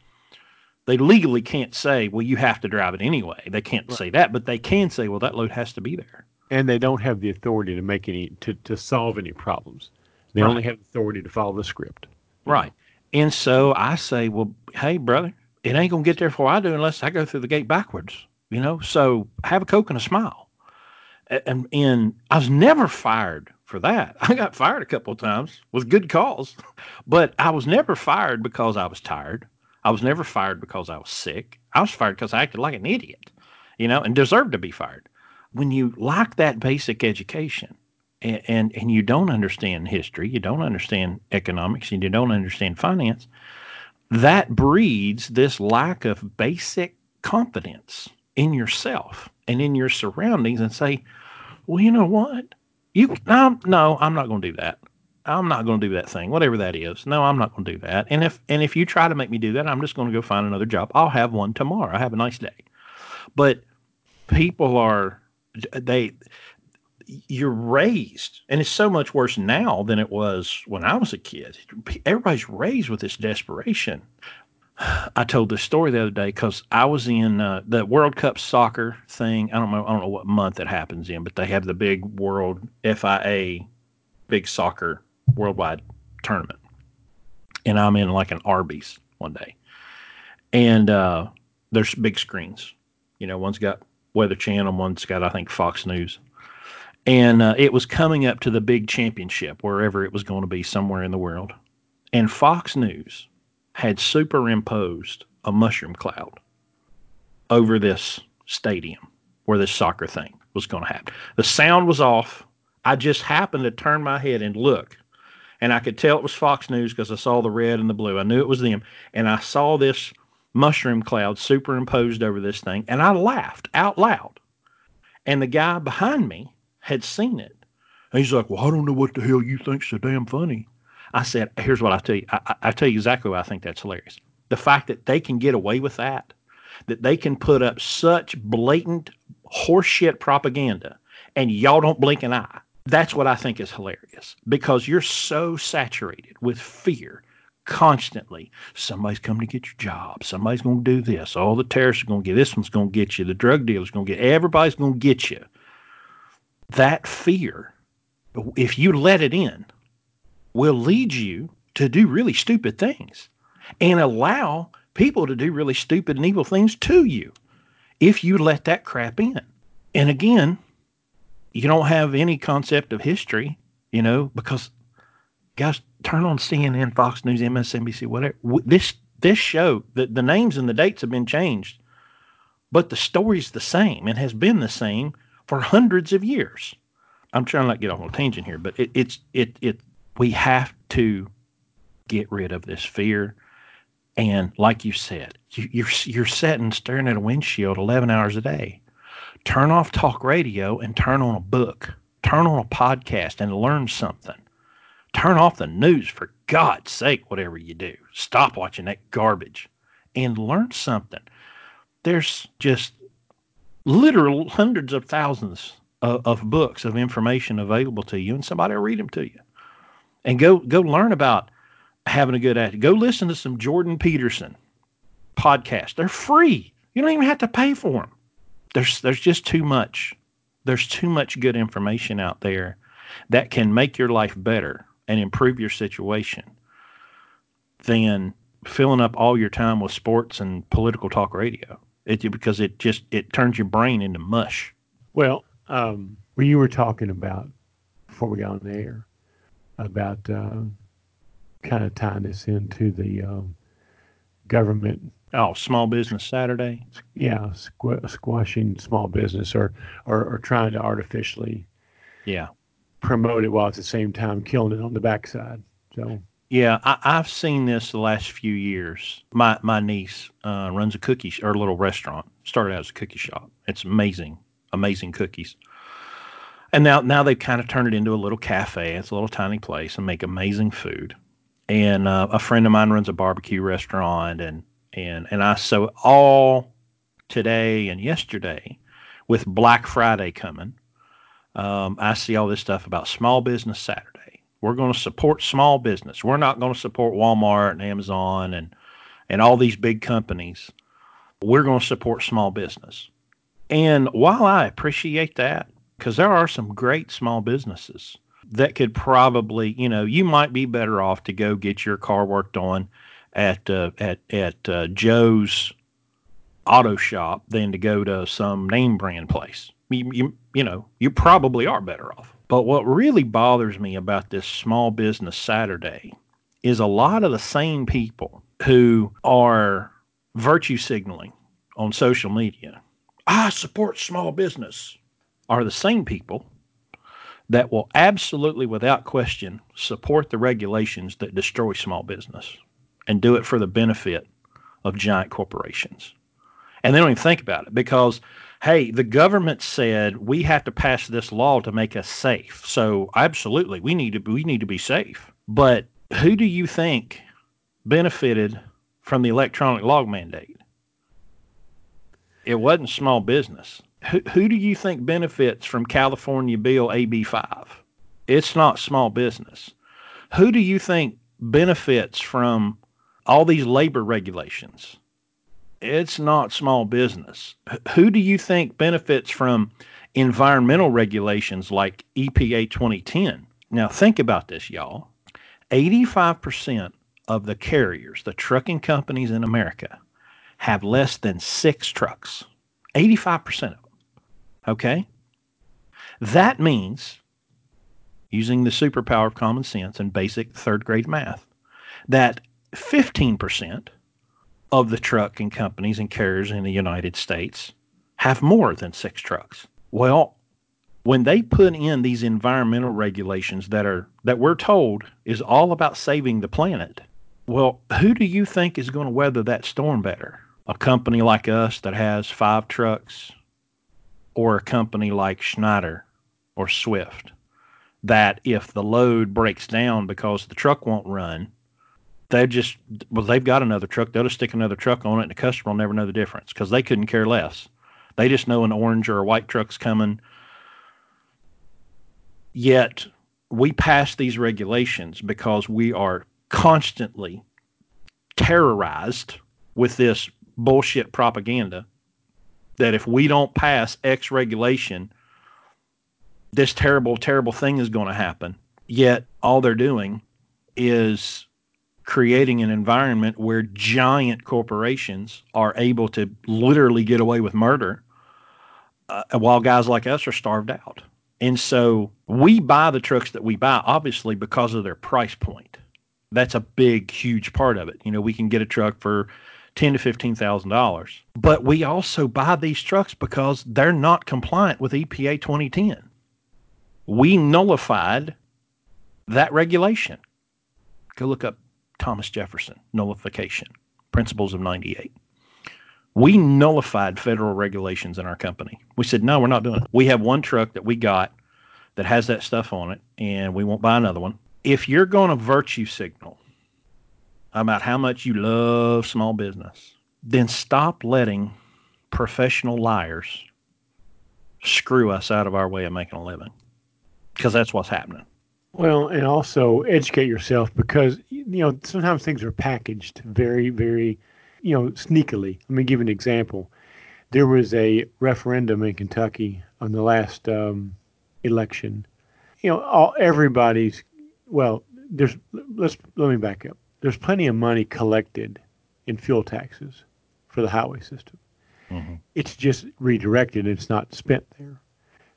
they legally can't say, well, you have to drive it anyway. They can't right. say that, but they can say, well, that load has to be there. And they don't have the authority to make any, to, to solve any problems. They right. only have authority to follow the script. Right. And so I say, well, hey, brother, it ain't going to get there before I do unless I go through the gate backwards, you know? So have a Coke and a smile. And, and I was never fired for that. I got fired a couple of times with good cause, but I was never fired because I was tired. I was never fired because I was sick. I was fired because I acted like an idiot, you know, and deserved to be fired. When you lack that basic education and, and, and you don't understand history, you don't understand economics, and you don't understand finance, that breeds this lack of basic confidence in yourself and in your surroundings and say, well, you know what? You no, no, I'm not going to do that. I'm not going to do that thing, whatever that is. No, I'm not going to do that. And if and if you try to make me do that, I'm just going to go find another job. I'll have one tomorrow. I have a nice day. But people are they you're raised and it's so much worse now than it was when I was a kid. Everybody's raised with this desperation. I told this story the other day because I was in uh, the World Cup soccer thing. I don't know. I don't know what month it happens in, but they have the big World FIA, big soccer worldwide tournament, and I'm in like an Arby's one day, and uh, there's big screens. You know, one's got Weather Channel, one's got I think Fox News, and uh, it was coming up to the big championship wherever it was going to be somewhere in the world, and Fox News had superimposed a mushroom cloud over this stadium where this soccer thing was going to happen. The sound was off. I just happened to turn my head and look, and I could tell it was Fox News because I saw the red and the blue. I knew it was them, and I saw this mushroom cloud superimposed over this thing, and I laughed out loud. And the guy behind me had seen it. And he's like, Well, I don't know what the hell you think's so damn funny. I said, here's what I tell you. I, I tell you exactly why I think that's hilarious. The fact that they can get away with that, that they can put up such blatant horseshit propaganda and y'all don't blink an eye. That's what I think is hilarious because you're so saturated with fear constantly. Somebody's coming to get your job. Somebody's going to do this. All the terrorists are going to get this one's going to get you. The drug dealer's going to get everybody's going to get you. That fear, if you let it in, will lead you to do really stupid things and allow people to do really stupid and evil things to you if you let that crap in. And again, you don't have any concept of history, you know, because guys turn on CNN, Fox News, MSNBC, whatever. This this show, the, the names and the dates have been changed, but the story's the same and has been the same for hundreds of years. I'm trying not to get off on a tangent here, but it, it's it it we have to get rid of this fear. And like you said, you, you're you're sitting staring at a windshield 11 hours a day. Turn off talk radio and turn on a book. Turn on a podcast and learn something. Turn off the news for God's sake, whatever you do. Stop watching that garbage and learn something. There's just literal hundreds of thousands of, of books of information available to you, and somebody will read them to you and go go learn about having a good attitude. Go listen to some Jordan Peterson podcasts. They're free. You don't even have to pay for them. There's there's just too much. There's too much good information out there that can make your life better and improve your situation than filling up all your time with sports and political talk radio. It because it just it turns your brain into mush. Well, um, when you were talking about before we got on the air, about uh, kind of tying this into the um, government. Oh, Small Business Saturday. Yeah, squ- squashing small business or, or or trying to artificially, yeah, promote it while at the same time killing it on the backside. So Yeah, I, I've seen this the last few years. My my niece uh, runs a cookie sh- or a little restaurant. Started out as a cookie shop. It's amazing, amazing cookies. And now now they've kind of turned it into a little cafe. It's a little tiny place and make amazing food. And uh, a friend of mine runs a barbecue restaurant, and and and I so all today and yesterday with Black Friday coming, um, I see all this stuff about Small Business Saturday. We're going to support small business. We're not going to support Walmart and Amazon and and all these big companies. We're going to support small business. And while I appreciate that, because there are some great small businesses that could probably, you know, you might be better off to go get your car worked on at uh, at at uh, Joe's auto shop than to go to some name brand place. You, you, you know, you probably are better off. But what really bothers me about this small business Saturday is a lot of the same people who are virtue signaling on social media. I support small business are the same people that will absolutely, without question, support the regulations that destroy small business and do it for the benefit of giant corporations. And they don't even think about it because, hey, the government said we have to pass this law to make us safe. So absolutely, we need to we need to be safe. But who do you think benefited from the electronic log mandate? It wasn't small business. Who, who do you think benefits from California Bill AB 5? It's not small business. Who do you think benefits from all these labor regulations? It's not small business. Who do you think benefits from environmental regulations like EPA 2010? Now, think about this, y'all. 85% of the carriers, the trucking companies in America, have less than six trucks. 85% of them. Okay? That means, using the superpower of common sense and basic third grade math, that 15% of the trucking companies and carriers in the United States have more than six trucks. Well, when they put in these environmental regulations that are that we're told is all about saving the planet, well, who do you think is going to weather that storm better? A company like us that has five trucks, or a company like Schneider or Swift that if the load breaks down because the truck won't run, they just well they've got another truck. They'll just stick another truck on it, and the customer will never know the difference because they couldn't care less. They just know an orange or a white truck's coming. Yet we pass these regulations because we are constantly terrorized with this bullshit propaganda that if we don't pass X regulation, this terrible, terrible thing is going to happen. Yet all they're doing is creating an environment where giant corporations are able to literally get away with murder uh, while guys like us are starved out. And so we buy the trucks that we buy, obviously, because of their price point. That's a big, huge part of it. You know, we can get a truck for ten to fifteen thousand dollars. But we also buy these trucks because they're not compliant with EPA 2010. We nullified that regulation. Go look up Thomas Jefferson nullification principles of 98. We nullified federal regulations in our company. We said, no, we're not doing it. We have one truck that we got that has that stuff on it, and we won't buy another one. If you're going to virtue signal about how much you love small business, then stop letting professional liars screw us out of our way of making a living because that's what's happening. Well, and also educate yourself because you know sometimes things are packaged very, very, you know, sneakily. Let me give an example. There was a referendum in Kentucky on the last um, election. You know, all, everybody's well. There's let's let me back up there's plenty of money collected in fuel taxes for the highway system. Mm-hmm. It's just redirected. It's not spent there.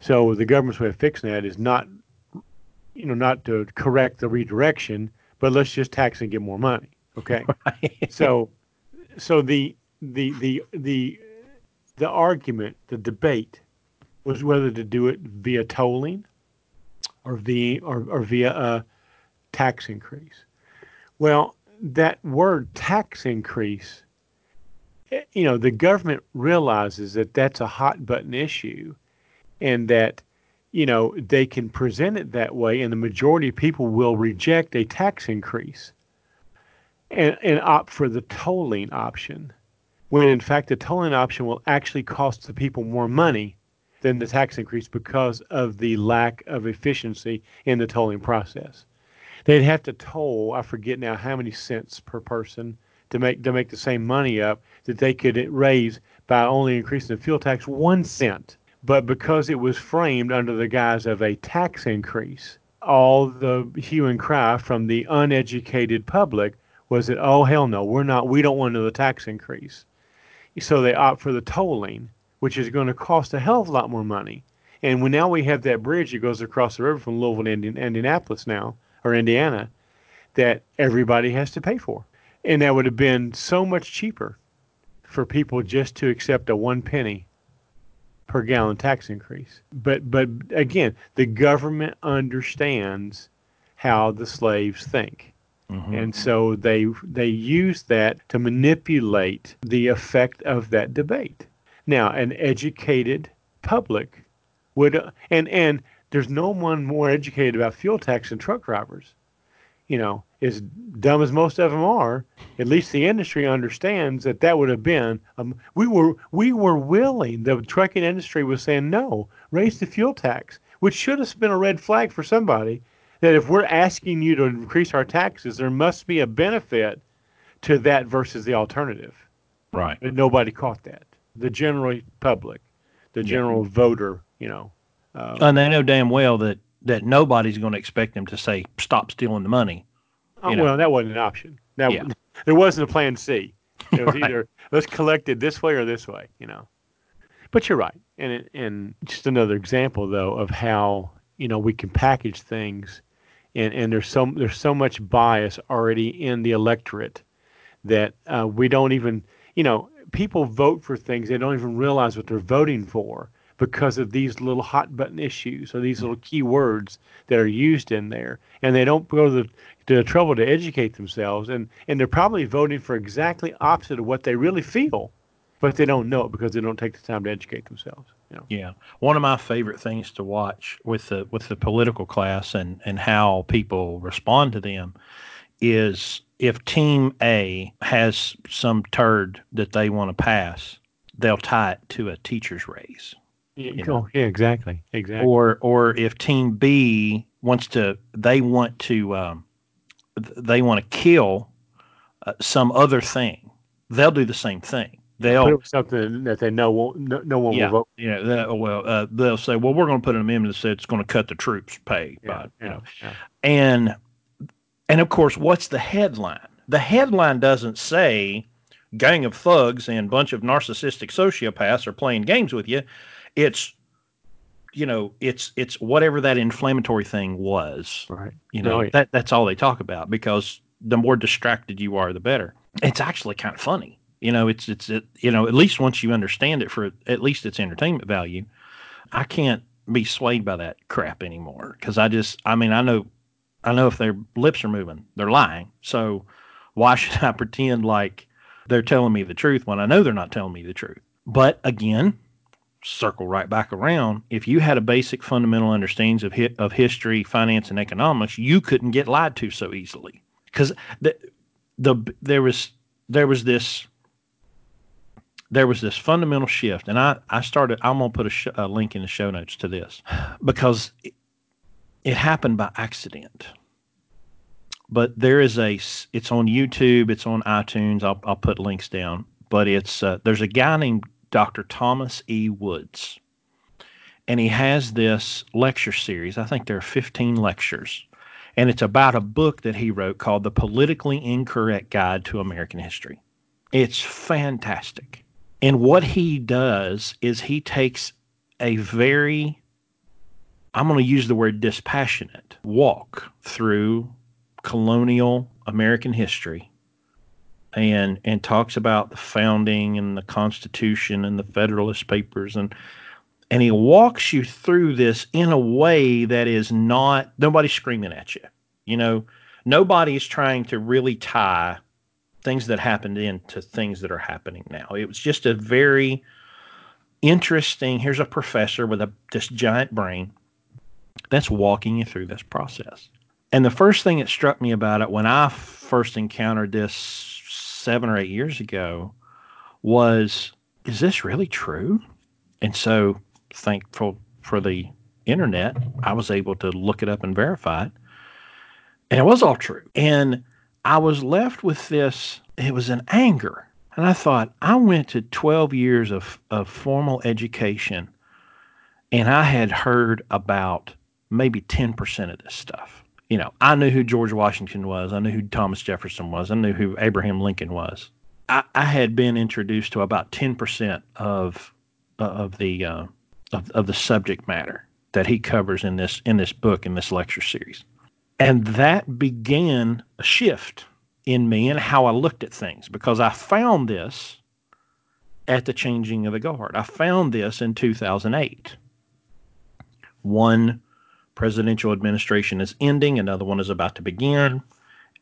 So the government's way of fixing that is not, you know, not to correct the redirection, but let's just tax and get more money. Okay. Right. So, so the the the the the argument, the debate, was whether to do it via tolling, or via or, or via a tax increase. Well, that word tax increase, eh, you know, the government realizes that that's a hot button issue and that, you know, they can present it that way and the majority of people will reject a tax increase and, and opt for the tolling option. When in fact, the tolling option will actually cost the people more money than the tax increase because of the lack of efficiency in the tolling process. They'd have to toll, I forget now how many cents per person to make to make the same money up that they could raise by only increasing the fuel tax one cent. But because it was framed under the guise of a tax increase, all the hue and cry from the uneducated public was that oh hell no, we're not we don't want another tax increase. So they opt for the tolling which is going to cost a hell of a lot more money. And when now we have that bridge that goes across the river from Louisville to Indian, Indianapolis now, or Indiana, that everybody has to pay for. And that would have been so much cheaper for people just to accept a one penny per gallon tax increase. But but again, the government understands how the slaves think. Mm-hmm. And so they they use that to manipulate the effect of that debate. Now, an educated public would, and and there's no one more educated about fuel tax than truck drivers. You know, as dumb as most of them are, at least the industry understands that that would have been. Um, we were we were willing. The trucking industry was saying no, raise the fuel tax, which should have been a red flag for somebody. That if we're asking you to increase our taxes, there must be a benefit to that versus the alternative. Right. But nobody caught that the general public, the general yeah. voter, you know. Uh, and they know damn well that that nobody's going to expect them to say stop stealing the money. Oh, well, that wasn't an option. That yeah. there wasn't a plan C. It was right. either let's collect it this way or this way, you know. But you're right, and it, and just another example though of how you know we can package things, and and there's so there's so much bias already in the electorate that uh, we don't even you know people vote for things they don't even realize what they're voting for because of these little hot button issues or these little key words that are used in there and they don't go to the, to the trouble to educate themselves and, and they're probably voting for exactly opposite of what they really feel but they don't know it because they don't take the time to educate themselves you know? yeah one of my favorite things to watch with the with the political class and and how people respond to them is if team A has some turd that they want to pass, they'll tie it to a teacher's raise. Yeah, oh, yeah, exactly, exactly. Or or if team B wants to, they want to, um, they want to kill uh, some other thing, they'll do the same thing. They'll put something that they know won't, no, no one yeah, will vote. Yeah, that, well, uh, they'll say, well, we're going to put an amendment that says it's going to cut the troops' pay. Yeah, by, yeah, you know. yeah. And and of course, what's the headline? The headline doesn't say gang of thugs and bunch of narcissistic sociopaths are playing games with you. It's you know, it's it's whatever that inflammatory thing was. Right. You know, that that's all they talk about because the more distracted you are, the better. It's actually kind of funny. You know, it's it's it, you know, at least once you understand it for at least its entertainment value, I can't be swayed by that crap anymore because I just I mean I know I know if their lips are moving, they're lying. So why should I pretend like they're telling me the truth when I know they're not telling me the truth? But again, circle right back around. If you had a basic fundamental understanding of hi- of history, finance, and economics, you couldn't get lied to so easily because the the there was there was this there was this fundamental shift, and I I started. I'm gonna put a, sh- a link in the show notes to this because it happened by accident. But there is a, it's on YouTube, it's on iTunes. I'll, I'll put links down. But it's, uh, there's a guy named Dr. Thomas E. Woods. And he has this lecture series. I think there are 15 lectures. And it's about a book that he wrote called The Politically Incorrect Guide to American History. It's fantastic. And what he does is he takes a very I'm going to use the word dispassionate walk through colonial American history and and talks about the founding and the Constitution and the Federalist Papers and and he walks you through this in a way that is not nobody screaming at you. You know, nobody is trying to really tie things that happened into things that are happening now. It was just a very interesting. Here's a professor with a this giant brain that's walking you through this process. And the first thing that struck me about it when I first encountered this seven or eight years ago was, is this really true? And so, thankful for the internet, I was able to look it up and verify it. And it was all true. And I was left with this, it was an anger. And I thought, I went to 12 years of, of formal education and I had heard about maybe 10% of this stuff. You know, I knew who George Washington was. I knew who Thomas Jefferson was. I knew who Abraham Lincoln was. I, I had been introduced to about 10% of of the uh, of, of the subject matter that he covers in this in this book in this lecture series. And that began a shift in me and how I looked at things because I found this at the changing of the guard. I found this in 2008. One presidential administration is ending, another one is about to begin.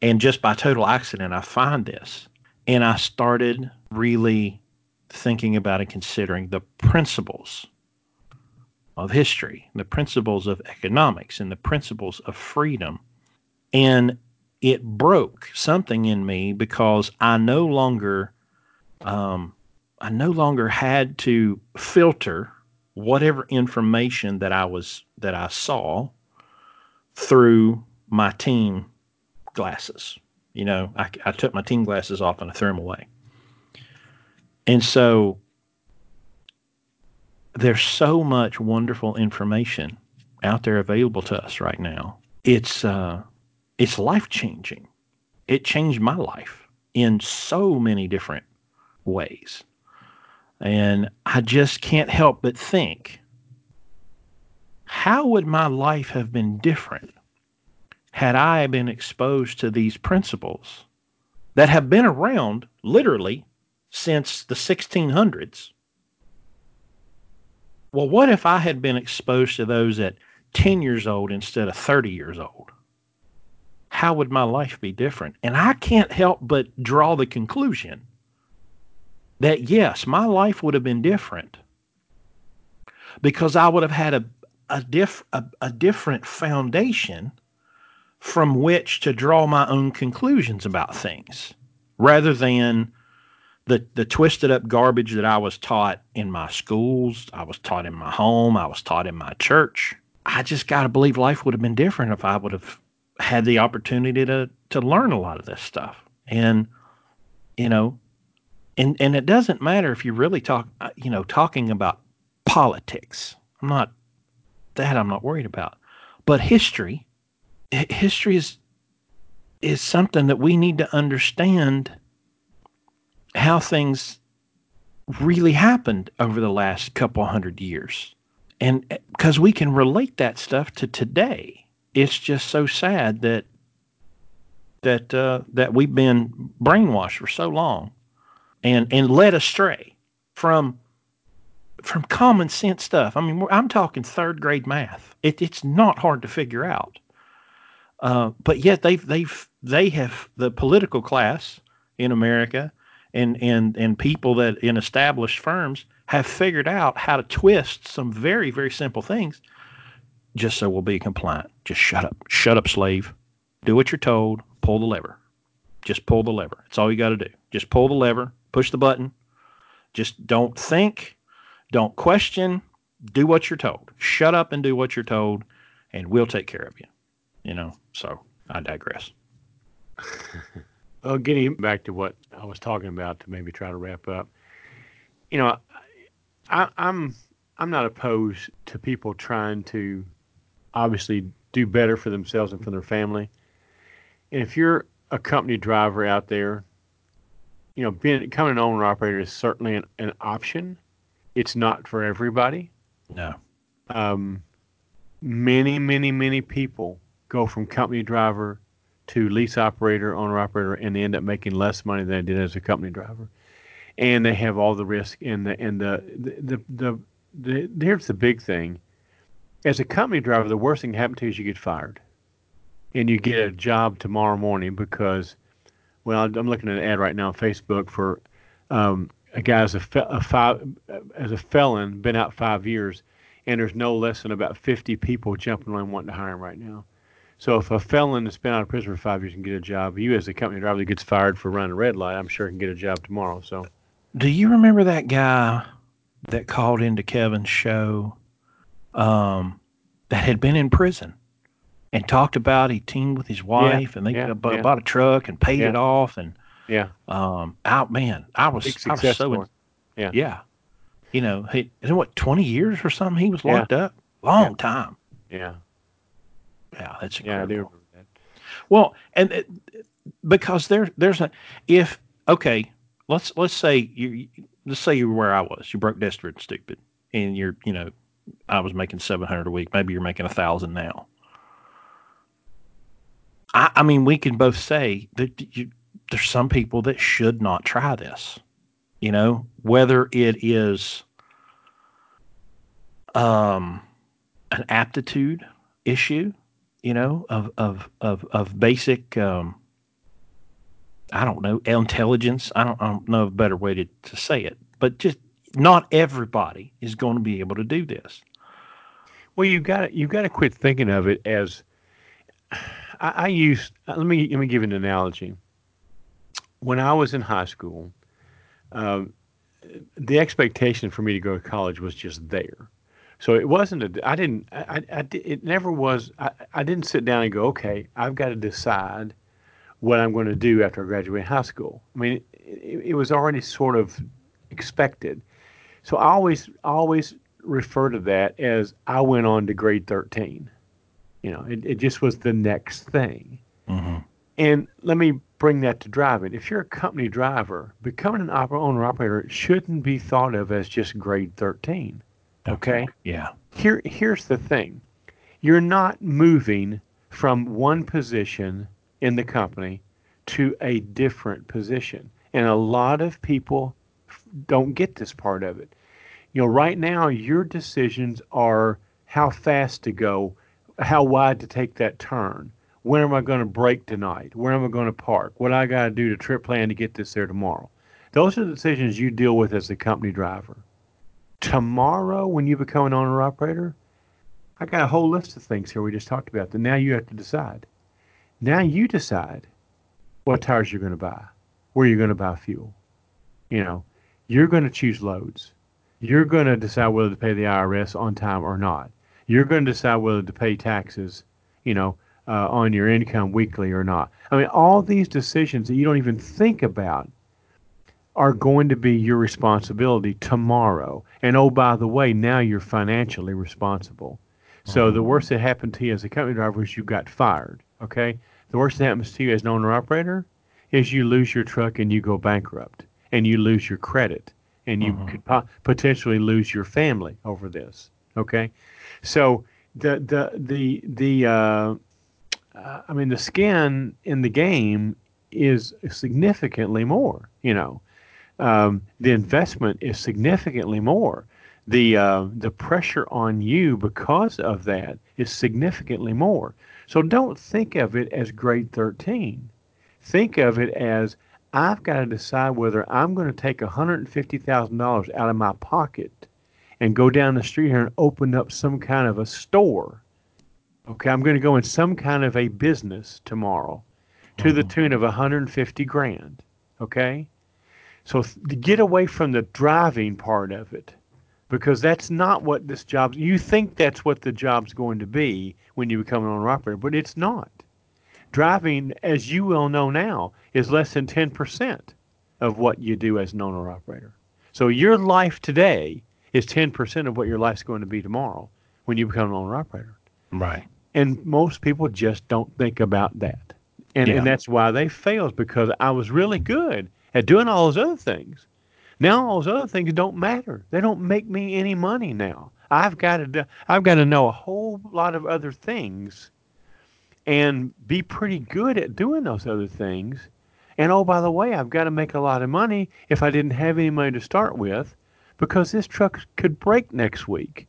And just by total accident, I find this. And I started really thinking about and considering the principles of history, the principles of economics, and the principles of freedom. And it broke something in me because I no longer, um, I no longer had to filter whatever information that I was that I saw through my team glasses. You know, I, I took my team glasses off and I threw them away. And so there's so much wonderful information out there available to us right now. It's uh, it's life changing. It changed my life in so many different ways. And I just can't help but think how would my life have been different had I been exposed to these principles that have been around literally since the 1600s? Well, what if I had been exposed to those at 10 years old instead of 30 years old? How would my life be different? And I can't help but draw the conclusion that yes, my life would have been different because I would have had a a, diff, a, a different foundation from which to draw my own conclusions about things rather than the the twisted up garbage that I was taught in my schools, I was taught in my home, I was taught in my church. I just got to believe life would have been different if I would have had the opportunity to to learn a lot of this stuff. And you know, and and it doesn't matter if you really talk uh, you know talking about politics. I'm not that i'm not worried about. But history history is is something that we need to understand how things really happened over the last couple hundred years. And because uh, we can relate that stuff to today. It's just so sad that that uh, that we've been brainwashed for so long and and led astray from from common sense stuff. I mean, I'm talking third grade math. It, it's not hard to figure out. Uh, but yet they've they've they have the political class in America and and and people that in established firms have figured out how to twist some very very simple things just so we'll be compliant. Just shut up, shut up, slave. Do what you're told. Pull the lever. Just pull the lever. It's all you got to do. Just pull the lever push the button. Just don't think, don't question, do what you're told. Shut up and do what you're told, and we'll take care of you. You know, so I digress. well, getting back to what I was talking about to maybe try to wrap up, you know, I, I'm I'm not opposed to people trying to obviously do better for themselves and for their family. And if you're a company driver out there you know, being becoming an owner operator is certainly an, an option. It's not for everybody. No. Um, many, many, many people go from company driver to lease operator, owner operator, and they end up making less money than they did as a company driver. And they have all the risk and the and the the the, the, the here's the big thing. As a company driver, the worst thing that happen to you is you get fired. and you get a job tomorrow morning because, well, I'm looking at an ad right now on Facebook for um, a guy as a, fe- a five as a felon, been out five years, and there's no less than about 50 people jumping on wanting to hire him right now. So if a felon that's been out of prison for five years can get a job, you as a company driver that gets fired for running a red light, I'm sure can get a job tomorrow. So, do you remember that guy that called into Kevin's show um, that had been in prison and talked about he teamed with his wife and they yeah, bought, yeah. bought a truck and paid Yeah. it off and yeah, um out man I was I was so story. Yeah. yeah you know he in what 20 years or something he was Yeah. locked up long Yeah. time Yeah, yeah that's yeah, I do incredible that. well and it, because there there's a if okay let's let's say you let's say you were where I was you broke desperate and stupid and you're you know I was making 700 a week maybe you're making a thousand now I, I mean, we can both say that you, there's some people that should not try this. You know, whether it is um, an aptitude issue, you know, of of of of basic, um, I don't know, intelligence. I don't, I don't know a better way to, to say it, but just not everybody is going to be able to do this. Well, you got you got to quit thinking of it as. I, I use. uh, Let me let me give an analogy. When I was in high school, um, the expectation for me to go to college was just there. So it wasn't a. I didn't. I. I, I it never was. I, I didn't sit down and go, okay, I've got to decide what I'm going to do after I graduate high school. I mean, it, it was already sort of expected. So I always always refer to that as I went on to grade 13. You know, it, it just was the next thing. Mm-hmm. And let me bring that to driving. If you're a company driver, becoming an oper- owner operator shouldn't be thought of as just grade 13. Okay? Yeah. Here, here's the thing you're not moving from one position in the company to a different position. And a lot of people f- don't get this part of it. You know, right now, your decisions are how fast to go, how wide to take that turn. When am I going to break tonight? Where am I going to park? What I got to do to trip plan to get this there tomorrow? Those are the decisions you deal with as a company driver. Tomorrow, when you become an owner operator, I got a whole list of things here we just talked about that now you have to decide. Now you decide what tires you're going to buy, where you're going to buy fuel. You know, you're going to choose loads. You're going to decide whether to pay the IRS on time or not. You're going to decide whether to pay taxes, you know, uh, on your income weekly or not. I mean, all these decisions that you don't even think about are going to be your responsibility tomorrow. And oh, by the way, now you're financially responsible. So the worst that happened to you as a company driver is you got fired. Okay. The worst that happens to you as an owner operator is you lose your truck and you go bankrupt and you lose your credit and you Mhm. could po- potentially lose your family over this. Okay. So the the the the uh, uh, I mean the skin in the game is significantly more. You know, um, the investment is significantly more. The uh, the pressure on you because of that is significantly more. So don't think of it as grade 13. Think of it as I've got to decide whether I'm going to take $150,000 out of my pocket and go down the street here and open up some kind of a store. Okay, I'm going to go in some kind of a business tomorrow to the Mhm. tune of 150 grand. Okay? So th- get away from the driving part of it, because that's not what this job. You think that's what the job's going to be when you become an owner operator, but it's not. Driving, as you well know now, is less than 10% of what you do as an owner operator. So your life today is 10% of what your life's going to be tomorrow when you become an owner operator. Right. And most people just don't think about that. And, Yeah. and that's why they fail because I was really good at doing all those other things. Now all those other things don't matter. They don't make me any money now. I've got to do, I've got to know a whole lot of other things and be pretty good at doing those other things. And oh by the way, I've got to make a lot of money if I didn't have any money to start with because this truck could break next week.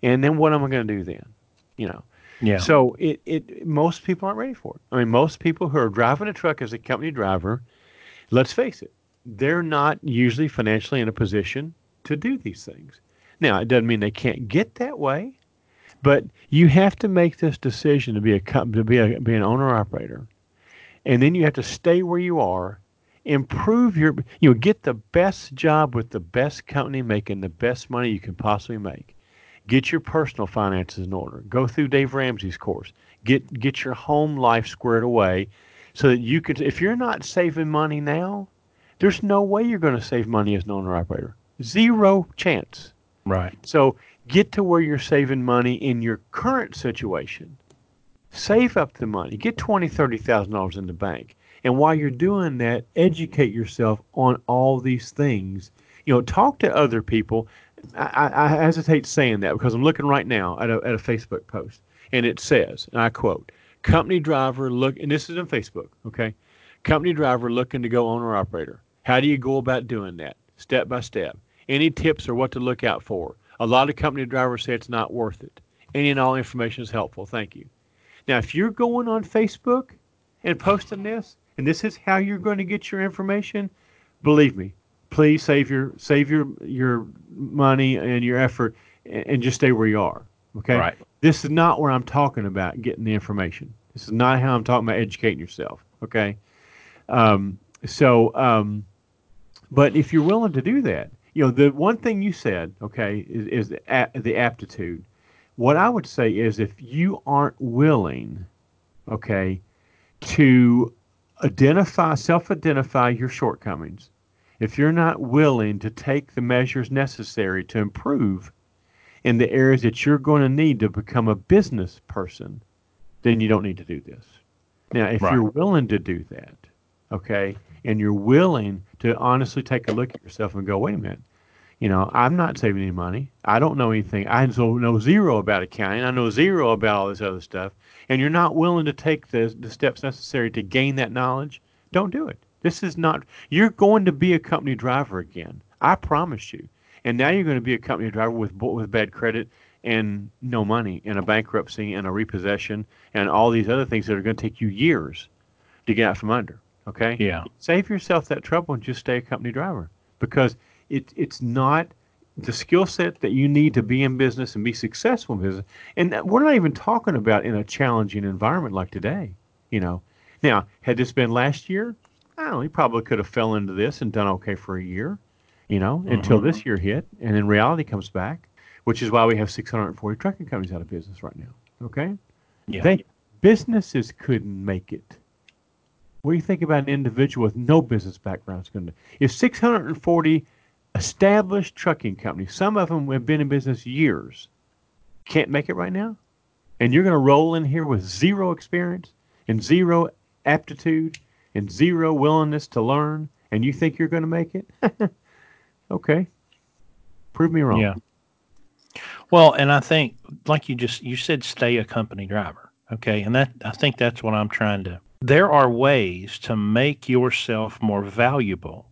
And then what am I going to do then? You know. Yeah. So it, it most people aren't ready for it. I mean, most people who are driving a truck as a company driver, let's face it, they're not usually financially in a position to do these things. Now, it doesn't mean they can't get that way, but you have to make this decision to be a to be a be an owner operator, and then you have to stay where you are, improve your you know get the best job with the best company making the best money you can possibly make. Get your personal finances in order. Go through Dave Ramsey's course. Get get your home life squared away, so that you can. If you're not saving money now, there's no way you're going to save money as an owner operator. Zero chance. Right. So get to where you're saving money in your current situation. Save up the money. Get twenty, thirty thousand dollars in the bank. And while you're doing that, educate yourself on all these things. You know, talk to other people. I, I hesitate saying that because I'm looking right now at a, at a Facebook post, and it says, and I quote, "Company driver look," and this is on Facebook. Okay, company driver looking to go owner operator. How do you go about doing that? Step by step. Any tips or what to look out for? A lot of company drivers say it's not worth it. Any and all information is helpful. Thank you. Now, if you're going on Facebook and posting this, and this is how you're going to get your information, believe me, please save your save your your money and your effort and, and just stay where you are. Okay. Right. This is not where I'm talking about getting the information. This is not how I'm talking about educating yourself. Okay. Um, so, um, but if you're willing to do that, you know, the one thing you said, okay, is, is the, a- the aptitude. What I would say is if you aren't willing, okay, to identify, self identify your shortcomings, if you're not willing to take the measures necessary to improve in the areas that you're going to need to become a business person, then you don't need to do this. Now, if Right. you're willing to do that, okay, and you're willing to honestly take a look at yourself and go, wait a minute, you know, I'm not saving any money. I don't know anything. I know zero about accounting. I know zero about all this other stuff. And you're not willing to take the, the steps necessary to gain that knowledge, don't do it. This is not, you're going to be a company driver again. I promise you. And now you're going to be a company driver with, with bad credit and no money and a bankruptcy and a repossession and all these other things that are going to take you years to get out from under. Okay? Yeah. Save yourself that trouble and just stay a company driver because it, it's not the skill set that you need to be in business and be successful in business. And we're not even talking about in a challenging environment like today. You know, now had this been last year, I don't know, he probably could have fell into this and done okay for a year. You know, until mm-hmm. this year hit, and then reality comes back, which is why we have 640 trucking companies out of business right now. Okay, Yeah. they businesses couldn't make it. What do you think about an individual with no business background is going to? If 640 established trucking companies, some of them have been in business years, can't make it right now, and you're going to roll in here with zero experience and zero aptitude and zero willingness to learn, and you think you're going to make it? okay, prove me wrong. Yeah. Well, and I think, like you just you said, stay a company driver. Okay, and that I think that's what I'm trying to. There are ways to make yourself more valuable,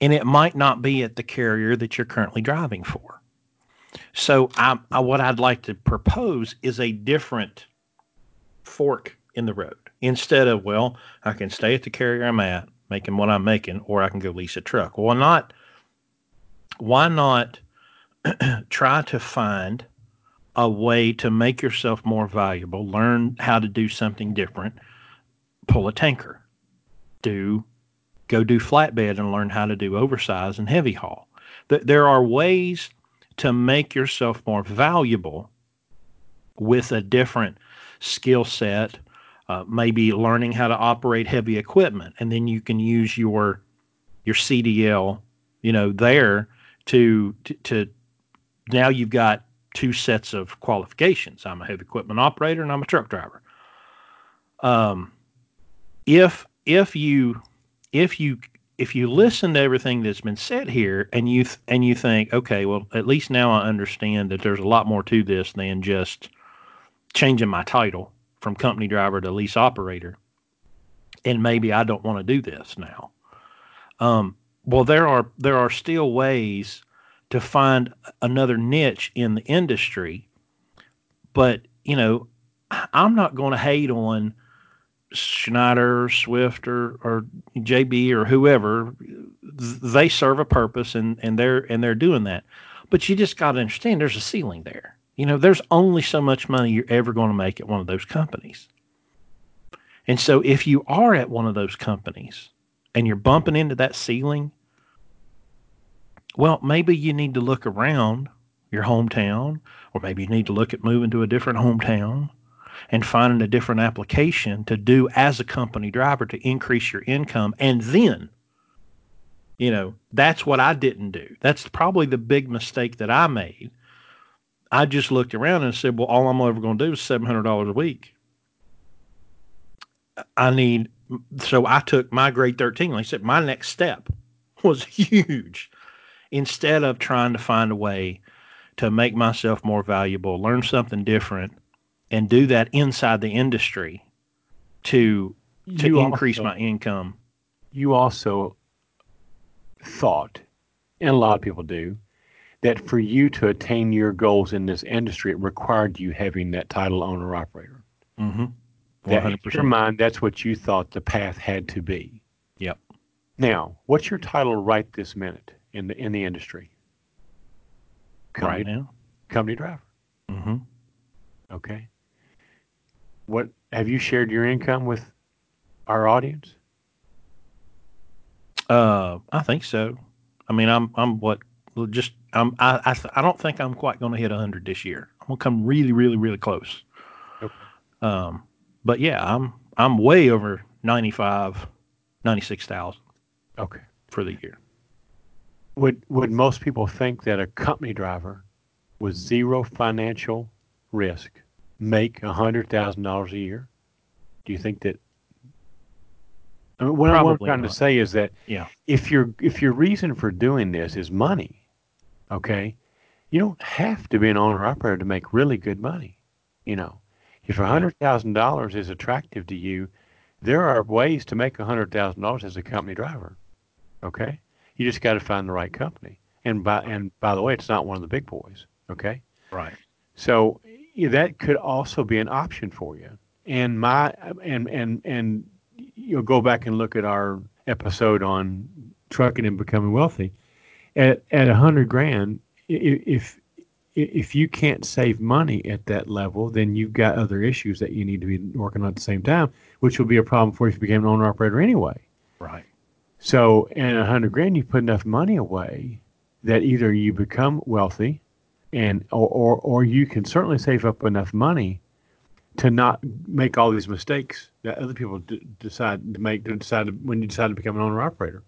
and it might not be at the carrier that you're currently driving for. So, I, I what I'd like to propose is a different fork in the road. Instead of, well, I can stay at the carrier I'm at, making what I'm making, or I can go lease a truck. Well, not. Why not? try to find a way to make yourself more valuable, learn how to do something different, pull a tanker, do go do flatbed and learn how to do oversize and heavy haul. Th- There are ways to make yourself more valuable with a different skill set, uh, maybe learning how to operate heavy equipment, and then you can use your your CDL, you know, there to to, to now you've got two sets of qualifications. I'm a heavy equipment operator and I'm a truck driver. Um, if if you if you if you listen to everything that's been said here and you th- and you think, okay, well, at least now I understand that there's a lot more to this than just changing my title from company driver to lease operator, and maybe I don't want to do this now. Um, well, there are there are still ways to find another niche in the industry, but you know, I'm not going to hate on Schneider, Swift, or, or JB or whoever. They serve a purpose, and and they're and they're doing that. But you just got to understand, there's a ceiling there. You know, there's only so much money you're ever going to make at one of those companies. And so if you are at one of those companies and you're bumping into that ceiling, well, maybe you need to look around your hometown, or maybe you need to look at moving to a different hometown and finding a different application to do as a company driver to increase your income. And then, you know, that's what I didn't do. That's probably the big mistake that I made. I just looked around and said, well, all I'm ever going to do is $700 a week. I need, so I took my grade 13. Like I said, my next step was huge instead of trying to find a way to make myself more valuable, learn something different, and do that inside the industry to to You increase also- my income. you also thought, and a lot of people do, that for you to attain your goals in this industry, it required you having that title owner operator. Mm-hmm. That in your mind, that's what you thought the path had to be. Yep. Now, what's your title right this minute in the in the industry? Right Company, now. company driver. Mm-hmm. Okay. What have you shared your income with our audience? Uh, I think so. I mean, I'm I'm what just I'm I I, I don't think I'm quite going to hit hundred this year. I'm gonna come really really really close. Okay. Um, but yeah, I'm I'm way over 95, 96,000 Okay. for the year. Would would most people think that a company driver with zero financial risk make a hundred thousand dollars a year? Do you think that? I mean, what, what I'm trying not. to say is that Yeah. if your if your reason for doing this is money, okay, you don't have to be an owner operator to make really good money. You know, if a hundred thousand dollars is attractive to you, there are ways to make a hundred thousand dollars as a company driver. Okay, you just got to find the right company. And by and by the way, it's not one of the big boys. Okay, Right. so that could also be an option for you. And my and and and you'll go back and look at our episode on trucking and becoming wealthy. At at a hundred grand, if if you can't save money at that level, then you've got other issues that you need to be working on at the same time, which will be a problem for you if you became an owner operator anyway. Right. So, in a hundred grand, you put enough money away that either you become wealthy, and or, or or you can certainly save up enough money to not make all these mistakes that other people d- decide to make. Decide to- when you decide to become an owner operator.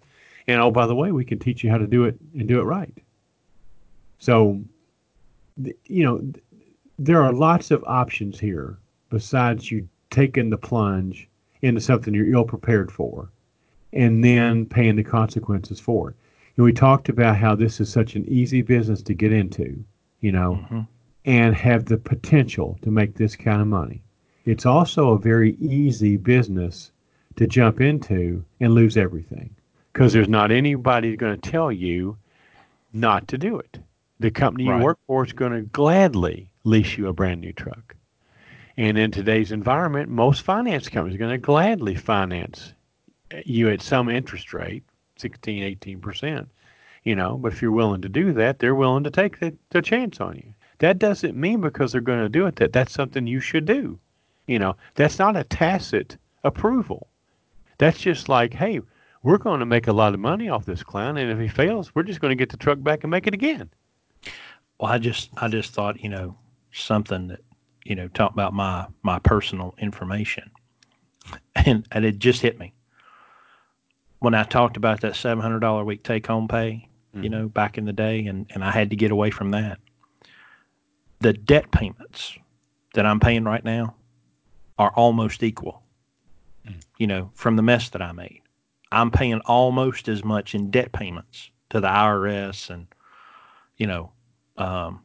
And oh, by the way, we can teach you how to do it and do it right. So, you know, th- there are lots of options here besides you taking the plunge into something you're ill prepared for and then paying the consequences for it. And we talked about how this is such an easy business to get into, you know, Mhm. and have the potential to make this kind of money. It's also a very easy business to jump into and lose everything because there's not anybody going to tell you not to do it. The company you work for is going to gladly lease you a brand new truck. And in today's environment, most finance companies are going to gladly finance you at some interest rate, 16, 18%, you know, but if you're willing to do that, they're willing to take the, the chance on you. That doesn't mean because they're going to do it that that's something you should do. You know, that's not a tacit approval. That's just like, hey, we're going to make a lot of money off this clown, and if he fails, we're just going to get the truck back and make it again. Well, I just I just thought you know something that you know talk about my my personal information, and and it just hit me when I talked about that seven hundred dollar a week take home pay. You Mhm. know, back in the day, and and I had to get away from that. The debt payments that I'm paying right now are almost equal. You know, from the mess that I made, I'm paying almost as much in debt payments to the IRS and you know um,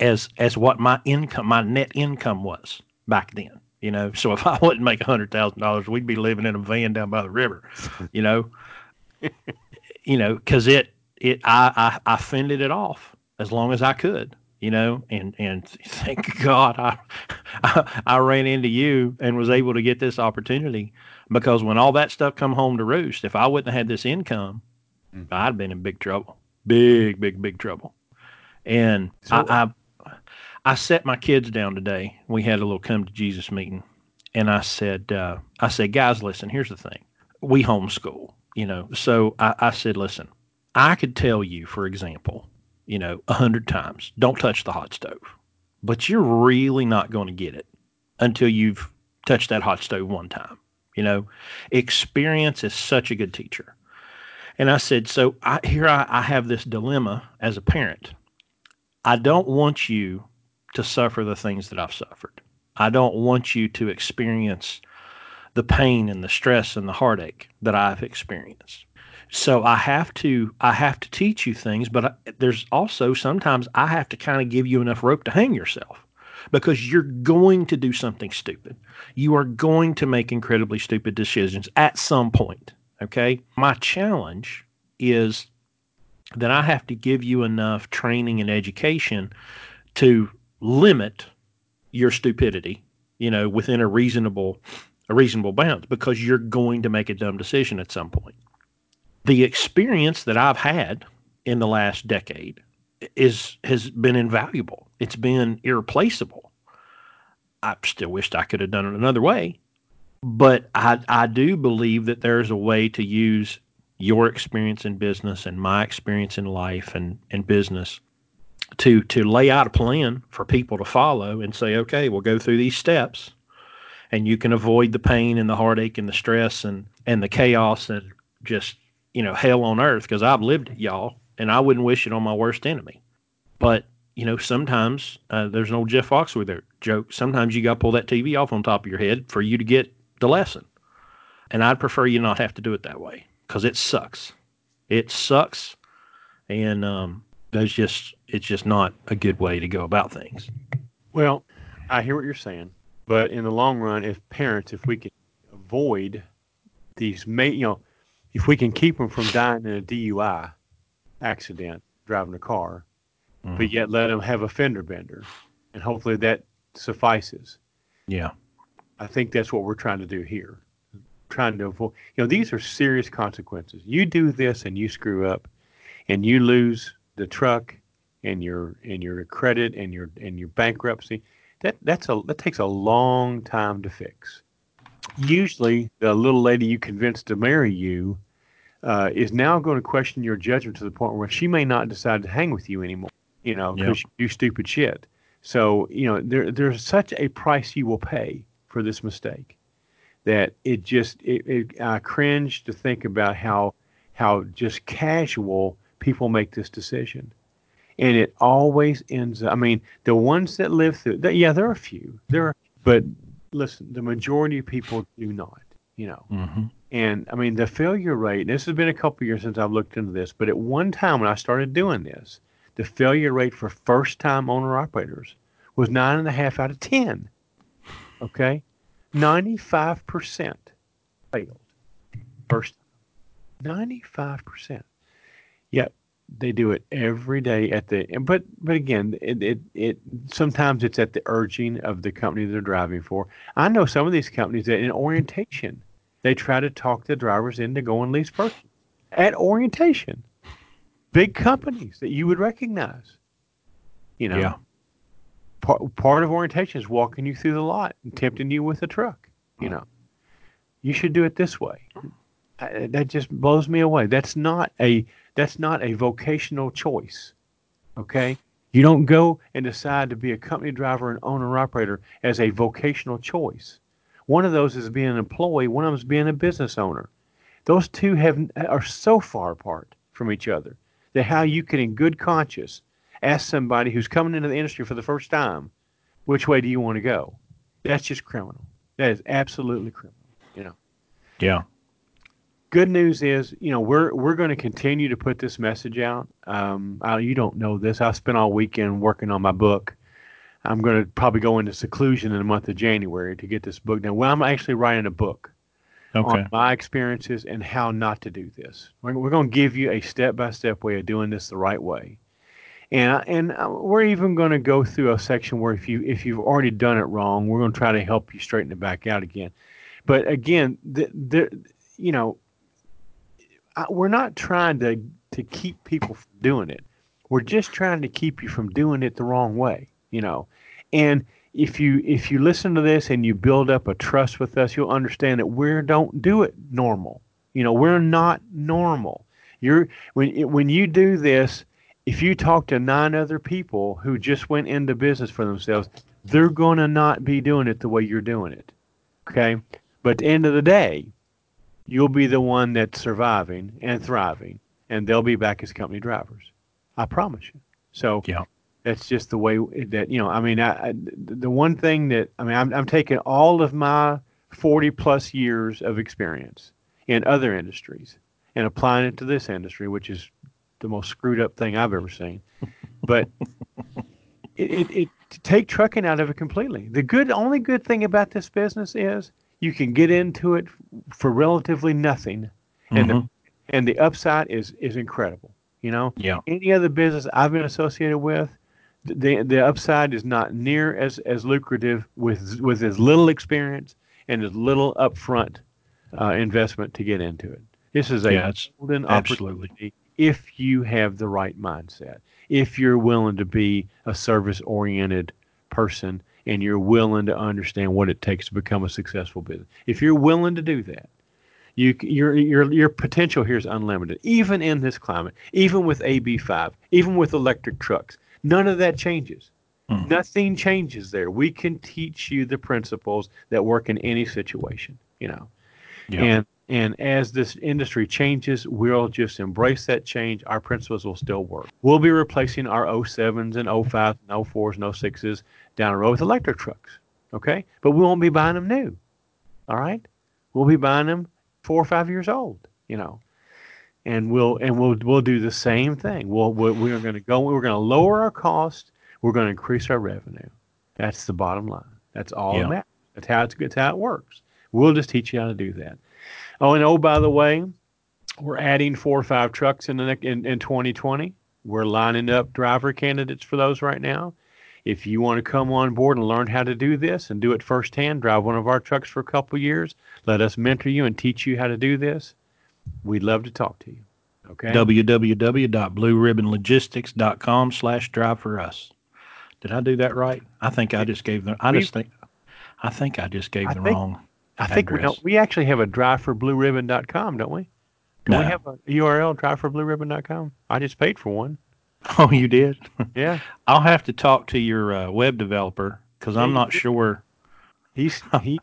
as as what my income, my net income was back then. You know, so if I wouldn't make a hundred thousand dollars, we'd be living in a van down by the river. You know, you know, because it it I, I I fended it off as long as I could. you know, and and thank God I, I, I ran into you and was able to get this opportunity because when all that stuff come home to roost, if I wouldn't have had this income, mm-hmm. I'd been in big trouble, big big big trouble. And so, I, I I set my kids down today. We had a little come to Jesus meeting, and I said uh, I said guys, listen, here's the thing, we homeschool, you know, so I, I said, listen, I could tell you, for example you know, a hundred times. Don't touch the hot stove. But you're really not going to get it until you've touched that hot stove one time. You know, experience is such a good teacher. And I said, so I, here I, I have this dilemma as a parent. I don't want you to suffer the things that I've suffered. I don't want you to experience the pain and the stress and the heartache that I've experienced. So I have to I have to teach you things, but I, there's also sometimes I have to kind of give you enough rope to hang yourself because you're going to do something stupid. You are going to make incredibly stupid decisions at some point. Okay. My challenge is that I have to give you enough training and education to limit your stupidity, you know, within a reasonable a reasonable bounds because you're going to make a dumb decision at some point the experience that I've had in the last decade is has been invaluable. It's been irreplaceable. I still wished I could have done it another way, but I I do believe that there's a way to use your experience in business and my experience in life and, and business to to lay out a plan for people to follow and say, okay, we'll go through these steps and you can avoid the pain and the heartache and the stress and, and the chaos and just you know, hell on earth because I've lived it, y'all, and I wouldn't wish it on my worst enemy. But you know, sometimes uh, there's an old Jeff Foxworthy joke. Sometimes you got to pull that TV off on top of your head for you to get the lesson. And I'd prefer you not have to do it that way because it sucks. It sucks, and um, there's just it's just not a good way to go about things. Well, I hear what you're saying, but in the long run, if parents, if we can avoid these, ma- you know, if we can keep them from dying in a DUI accident driving a car, mm-hmm. but yet let them have a fender bender, and hopefully that suffices. Yeah, I think that's what we're trying to do here. Trying to avoid, you know, these are serious consequences. You do this and you screw up, and you lose the truck and your and your credit and your and your bankruptcy. That that's a that takes a long time to fix usually the little lady you convinced to marry you uh, is now going to question your judgment to the point where she may not decide to hang with you anymore. You know, because yep. you do stupid shit. So you know there there's such a price you will pay for this mistake that it just it, it I cringe to think about how how just casual people make this decision and it always ends up, I mean, the ones that live through, yeah, there are a few. There are, but listen, the majority of people do not, you know. Mm-hmm. And I mean, the failure rate, this has been a couple years since I've looked into this, but at one time when I started doing this, the failure rate for first time owner operators was nine and a half out of 10. Okay. 95% failed. First, 95%. Yet they do it every day at the but but again it, it it sometimes it's at the urging of the company they're driving for. I know some of these companies that in orientation they try to talk the drivers into going lease purchase at orientation. Big companies that you would recognize you know? Yeah. part, part of orientation is walking you through the lot and tempting you with a truck you know? You should do it this way. I, that just blows me away. That's not a that's not a vocational choice. Okay? You don't go and decide to be a company driver and owner operator as a vocational choice. One of those is being an employee, one of them is being a business owner. Those two have are so far apart from each other that how you can in good conscience ask somebody who's coming into the industry for the first time, which way do you want to go? That's just criminal. That is absolutely criminal, you know. Yeah good news is, you know, we're we're going to continue to put this message out. Um, I, you don't know this. I spent all weekend working on my book. I'm going to probably go into seclusion in the month of January to get this book done. Well, I'm actually writing a book okay. on my experiences and how not to do this. We're, we're going to give you a step by step way of doing this the right way. And and uh, we're even going to go through a section where if you if you've already done it wrong, we're going to try to help you straighten it back out again. But again, the, the you know, we're not trying to to keep people from doing it. We're just trying to keep you from doing it the wrong way, you know. And if you if you listen to this and you build up a trust with us, you'll understand that we don't do it normal. You know, we're not normal. You're when when you do this, if you talk to nine other people who just went into business for themselves, they're going to not be doing it the way you're doing it. Okay? But at the end of the day, you'll be the one that's surviving and thriving, and they'll be back as company drivers. I promise you. So yeah. That's just the way that you know. I mean, I, I, the one thing that I mean, I'm, I'm taking all of my 40 plus years of experience in other industries and applying it to this industry, which is the most screwed up thing I've ever seen. But it, it, it take trucking out of it completely. The good, only good thing about this business is you can get into it for relatively nothing, and mm-hmm. the and the upside is is incredible. You know, yeah. Any other business I've been associated with, the the upside is not near as as lucrative with with as little experience and as little upfront uh, investment to get into it. This is a yeah, golden absolutely. opportunity if you have the right mindset, if you're willing to be a service oriented person and you're willing to understand what it takes to become a successful business. If you're willing to do that, you, your, your, your potential here is unlimited, even in this climate, even with AB5, even with electric trucks. None of that changes. Mm. Nothing changes there. We can teach you the principles that work in any situation, you know. Yeah. And and as this industry changes, we'll just embrace that change. Our principles will still work. We'll be replacing our 07s and 05s and 04s and 06s down the road with electric trucks. Okay? But we won't be buying them new. All right? We'll be buying them four or five years old, you know. And we'll and we'll we'll do the same thing. We'll, we're, we're going to go. We're going to lower our cost. We're going to increase our revenue. That's the bottom line. That's all yeah. that That's how it's that's how it works. We'll just teach you how to do that. Oh, and oh, by the way, we're adding four or five trucks in the in, in 2020. We're lining up driver candidates for those right now. If you want to come on board and learn how to do this and do it firsthand, drive one of our trucks for a couple years, let us mentor you and teach you how to do this. We'd love to talk to you. Okay. www.blueribbonlogistics.com slash drive for us. Did I do that right? I think I just gave the I just think I think I just gave the think, wrong I think we. We actually have a driveforblueribbon.com, don't we? Do no. we have a URL driveforblueribbon.com? I just paid for one. Oh, you did? Yeah. I'll have to talk to your uh, web developer because I'm not sure. He's he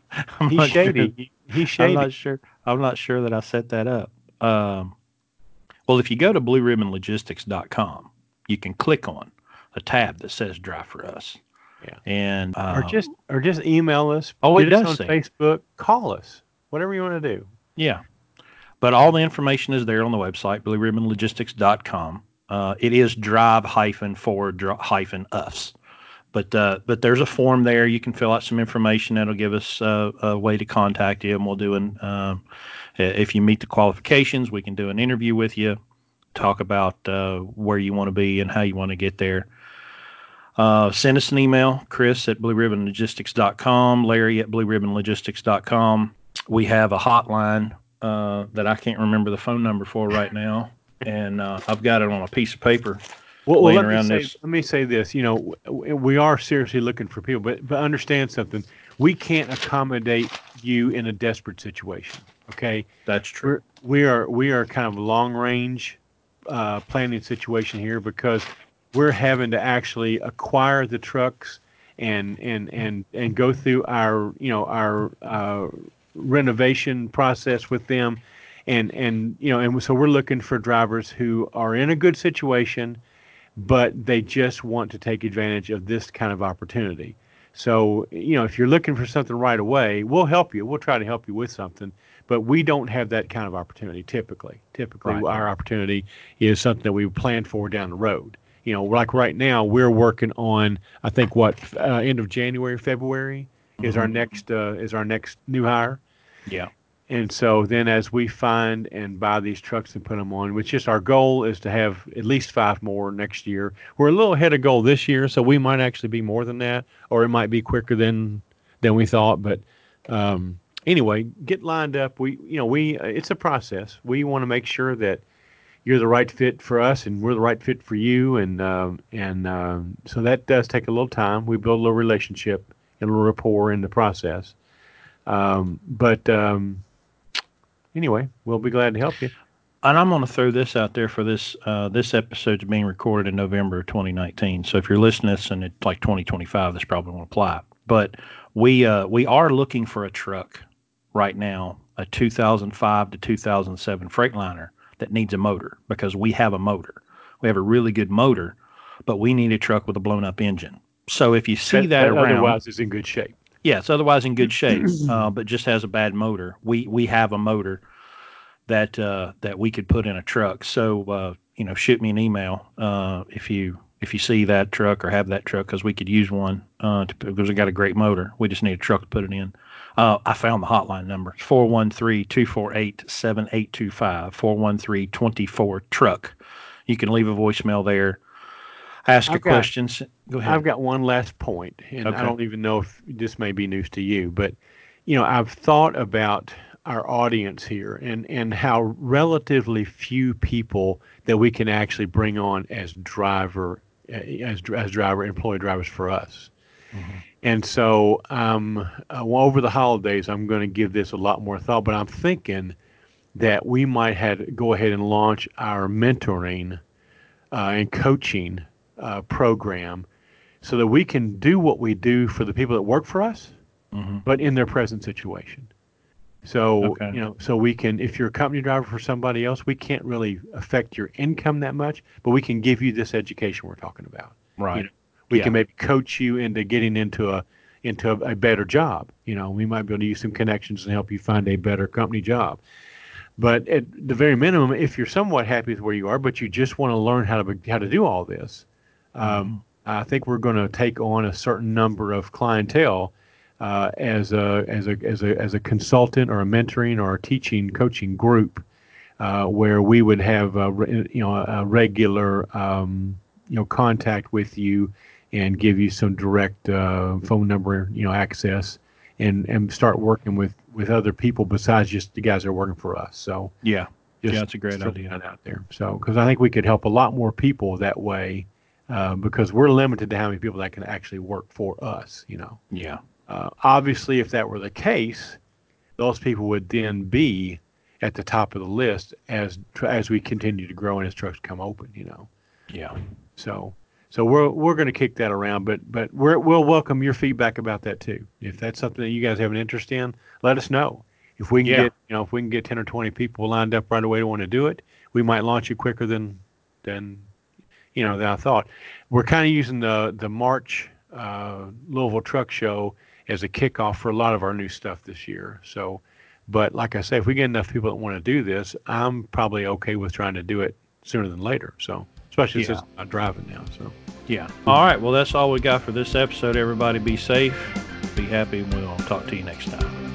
he's shady. Sure. he's shady. I'm not sure. I'm not sure that I set that up. Um, well, if you go to blueribbonlogistics.com, you can click on a tab that says "Drive for Us," Yeah. And uh, or just or just email us. Oh, it does on say. Facebook. Call us. Whatever you want to do. Yeah. But all the information is there on the website, blueribbonlogistics.com. Uh, it is drive hyphen for hyphen us. But uh, but there's a form there. You can fill out some information. That'll give us uh, a way to contact you, and we'll do an. Um, if you meet the qualifications, we can do an interview with you, talk about uh, where you want to be and how you want to get there. Uh, send us an email, Chris at blueribbonlogistics.com, Larry at blueribbonlogistics.com. We have a hotline uh, that I can't remember the phone number for right now, and uh, I've got it on a piece of paper. Well, well let, me say, this. let me say this. You know, we are seriously looking for people, but but understand something. We can't accommodate you in a desperate situation. Okay, that's true. We're, we are we are kind of long range uh, planning situation here because we're having to actually acquire the trucks and and and and go through our you know our uh, renovation process with them and and you know and so we're looking for drivers who are in a good situation but they just want to take advantage of this kind of opportunity so you know if you're looking for something right away we'll help you we'll try to help you with something but we don't have that kind of opportunity typically typically right. our opportunity is something that we plan for down the road you know, like right now, we're working on, I think, what uh, end of January, February is mm-hmm. our next uh, is our next new hire. Yeah. And so then as we find and buy these trucks and put them on, which is our goal is to have at least five more next year. We're a little ahead of goal this year, so we might actually be more than that, or it might be quicker than than we thought. But um, anyway, get lined up. We you know we it's a process. We want to make sure that you're the right fit for us and we're the right fit for you and um, and um, so that does take a little time we build a little relationship and a little rapport in the process um, but anyway we'll be glad to help you and I'm going to throw this out there for this. Uh, this episode's being recorded in November of 2019. So if you're listening to this and it's like 2025, this probably won't apply. But we uh, we are looking for a truck right now, a 2005 to 2007 Freightliner that needs a motor because we have a motor. We have a really good motor, but we need a truck with a blown up engine. So if you see that, that around, otherwise it's in good shape. Yes, otherwise in good shape, uh, but just has a bad motor. We we have a motor that uh, that we could put in a truck. So uh, you know, shoot me an email uh, if you if you see that truck or have that truck because we could use one uh, to, because we got a great motor. We just need a truck to put it in. Uh, I found the hotline number. It's 413-248-7825, 413-24-TRUCK. You can leave a voicemail there. Ask your questions. Go ahead. I've got one last point, and okay. I don't even know if this may be news to you, but you know, I've thought about our audience here and, and how relatively few people that we can actually bring on as driver as, as driver employee drivers for us. Mm-hmm. And so um, uh, well, over the holidays, I'm going to give this a lot more thought, but I'm thinking that we might have go ahead and launch our mentoring uh, and coaching uh, program so that we can do what we do for the people that work for us, mm-hmm. but in their present situation. So okay. you know, so we can, if you're a company driver for somebody else, we can't really affect your income that much, but we can give you this education we're talking about. Right. You know, we yeah. can maybe coach you into getting into a into a, a, better job. You know, we might be able to use some connections and help you find a better company job. But at the very minimum, if you're somewhat happy with where you are, but you just want to learn how to how to do all this, um, mm-hmm. I think we're going to take on a certain number of clientele uh, as a as a as a as a consultant or a mentoring or a teaching coaching group, uh, where we would have a, you know a regular um, you know contact with you and give you some direct uh, phone number, you know, access, and and start working with with other people besides just the guys that are working for us. So yeah, yeah, that's a great idea out there. So because I think we could help a lot more people that way, uh, because we're limited to how many people that can actually work for us. You know. Yeah. Uh, obviously, if that were the case, those people would then be at the top of the list as as we continue to grow and as trucks come open. You know. Yeah. So so we're we're going to kick that around, but but we will welcome your feedback about that too. If that's something that you guys have an interest in, let us know. If we can yeah. get you know if we can get ten or twenty people lined up right away to want to do it, we might launch it quicker than than you know than I thought. We're kind of using the the March uh, Louisville Truck Show as a kickoff for a lot of our new stuff this year. So, but like I say, if we get enough people that want to do this, I'm probably okay with trying to do it sooner than later. So especially yeah. since I'm not driving now. So, yeah. All right. Well, that's all we got for this episode. Everybody be safe, be happy, and we'll talk to you next time.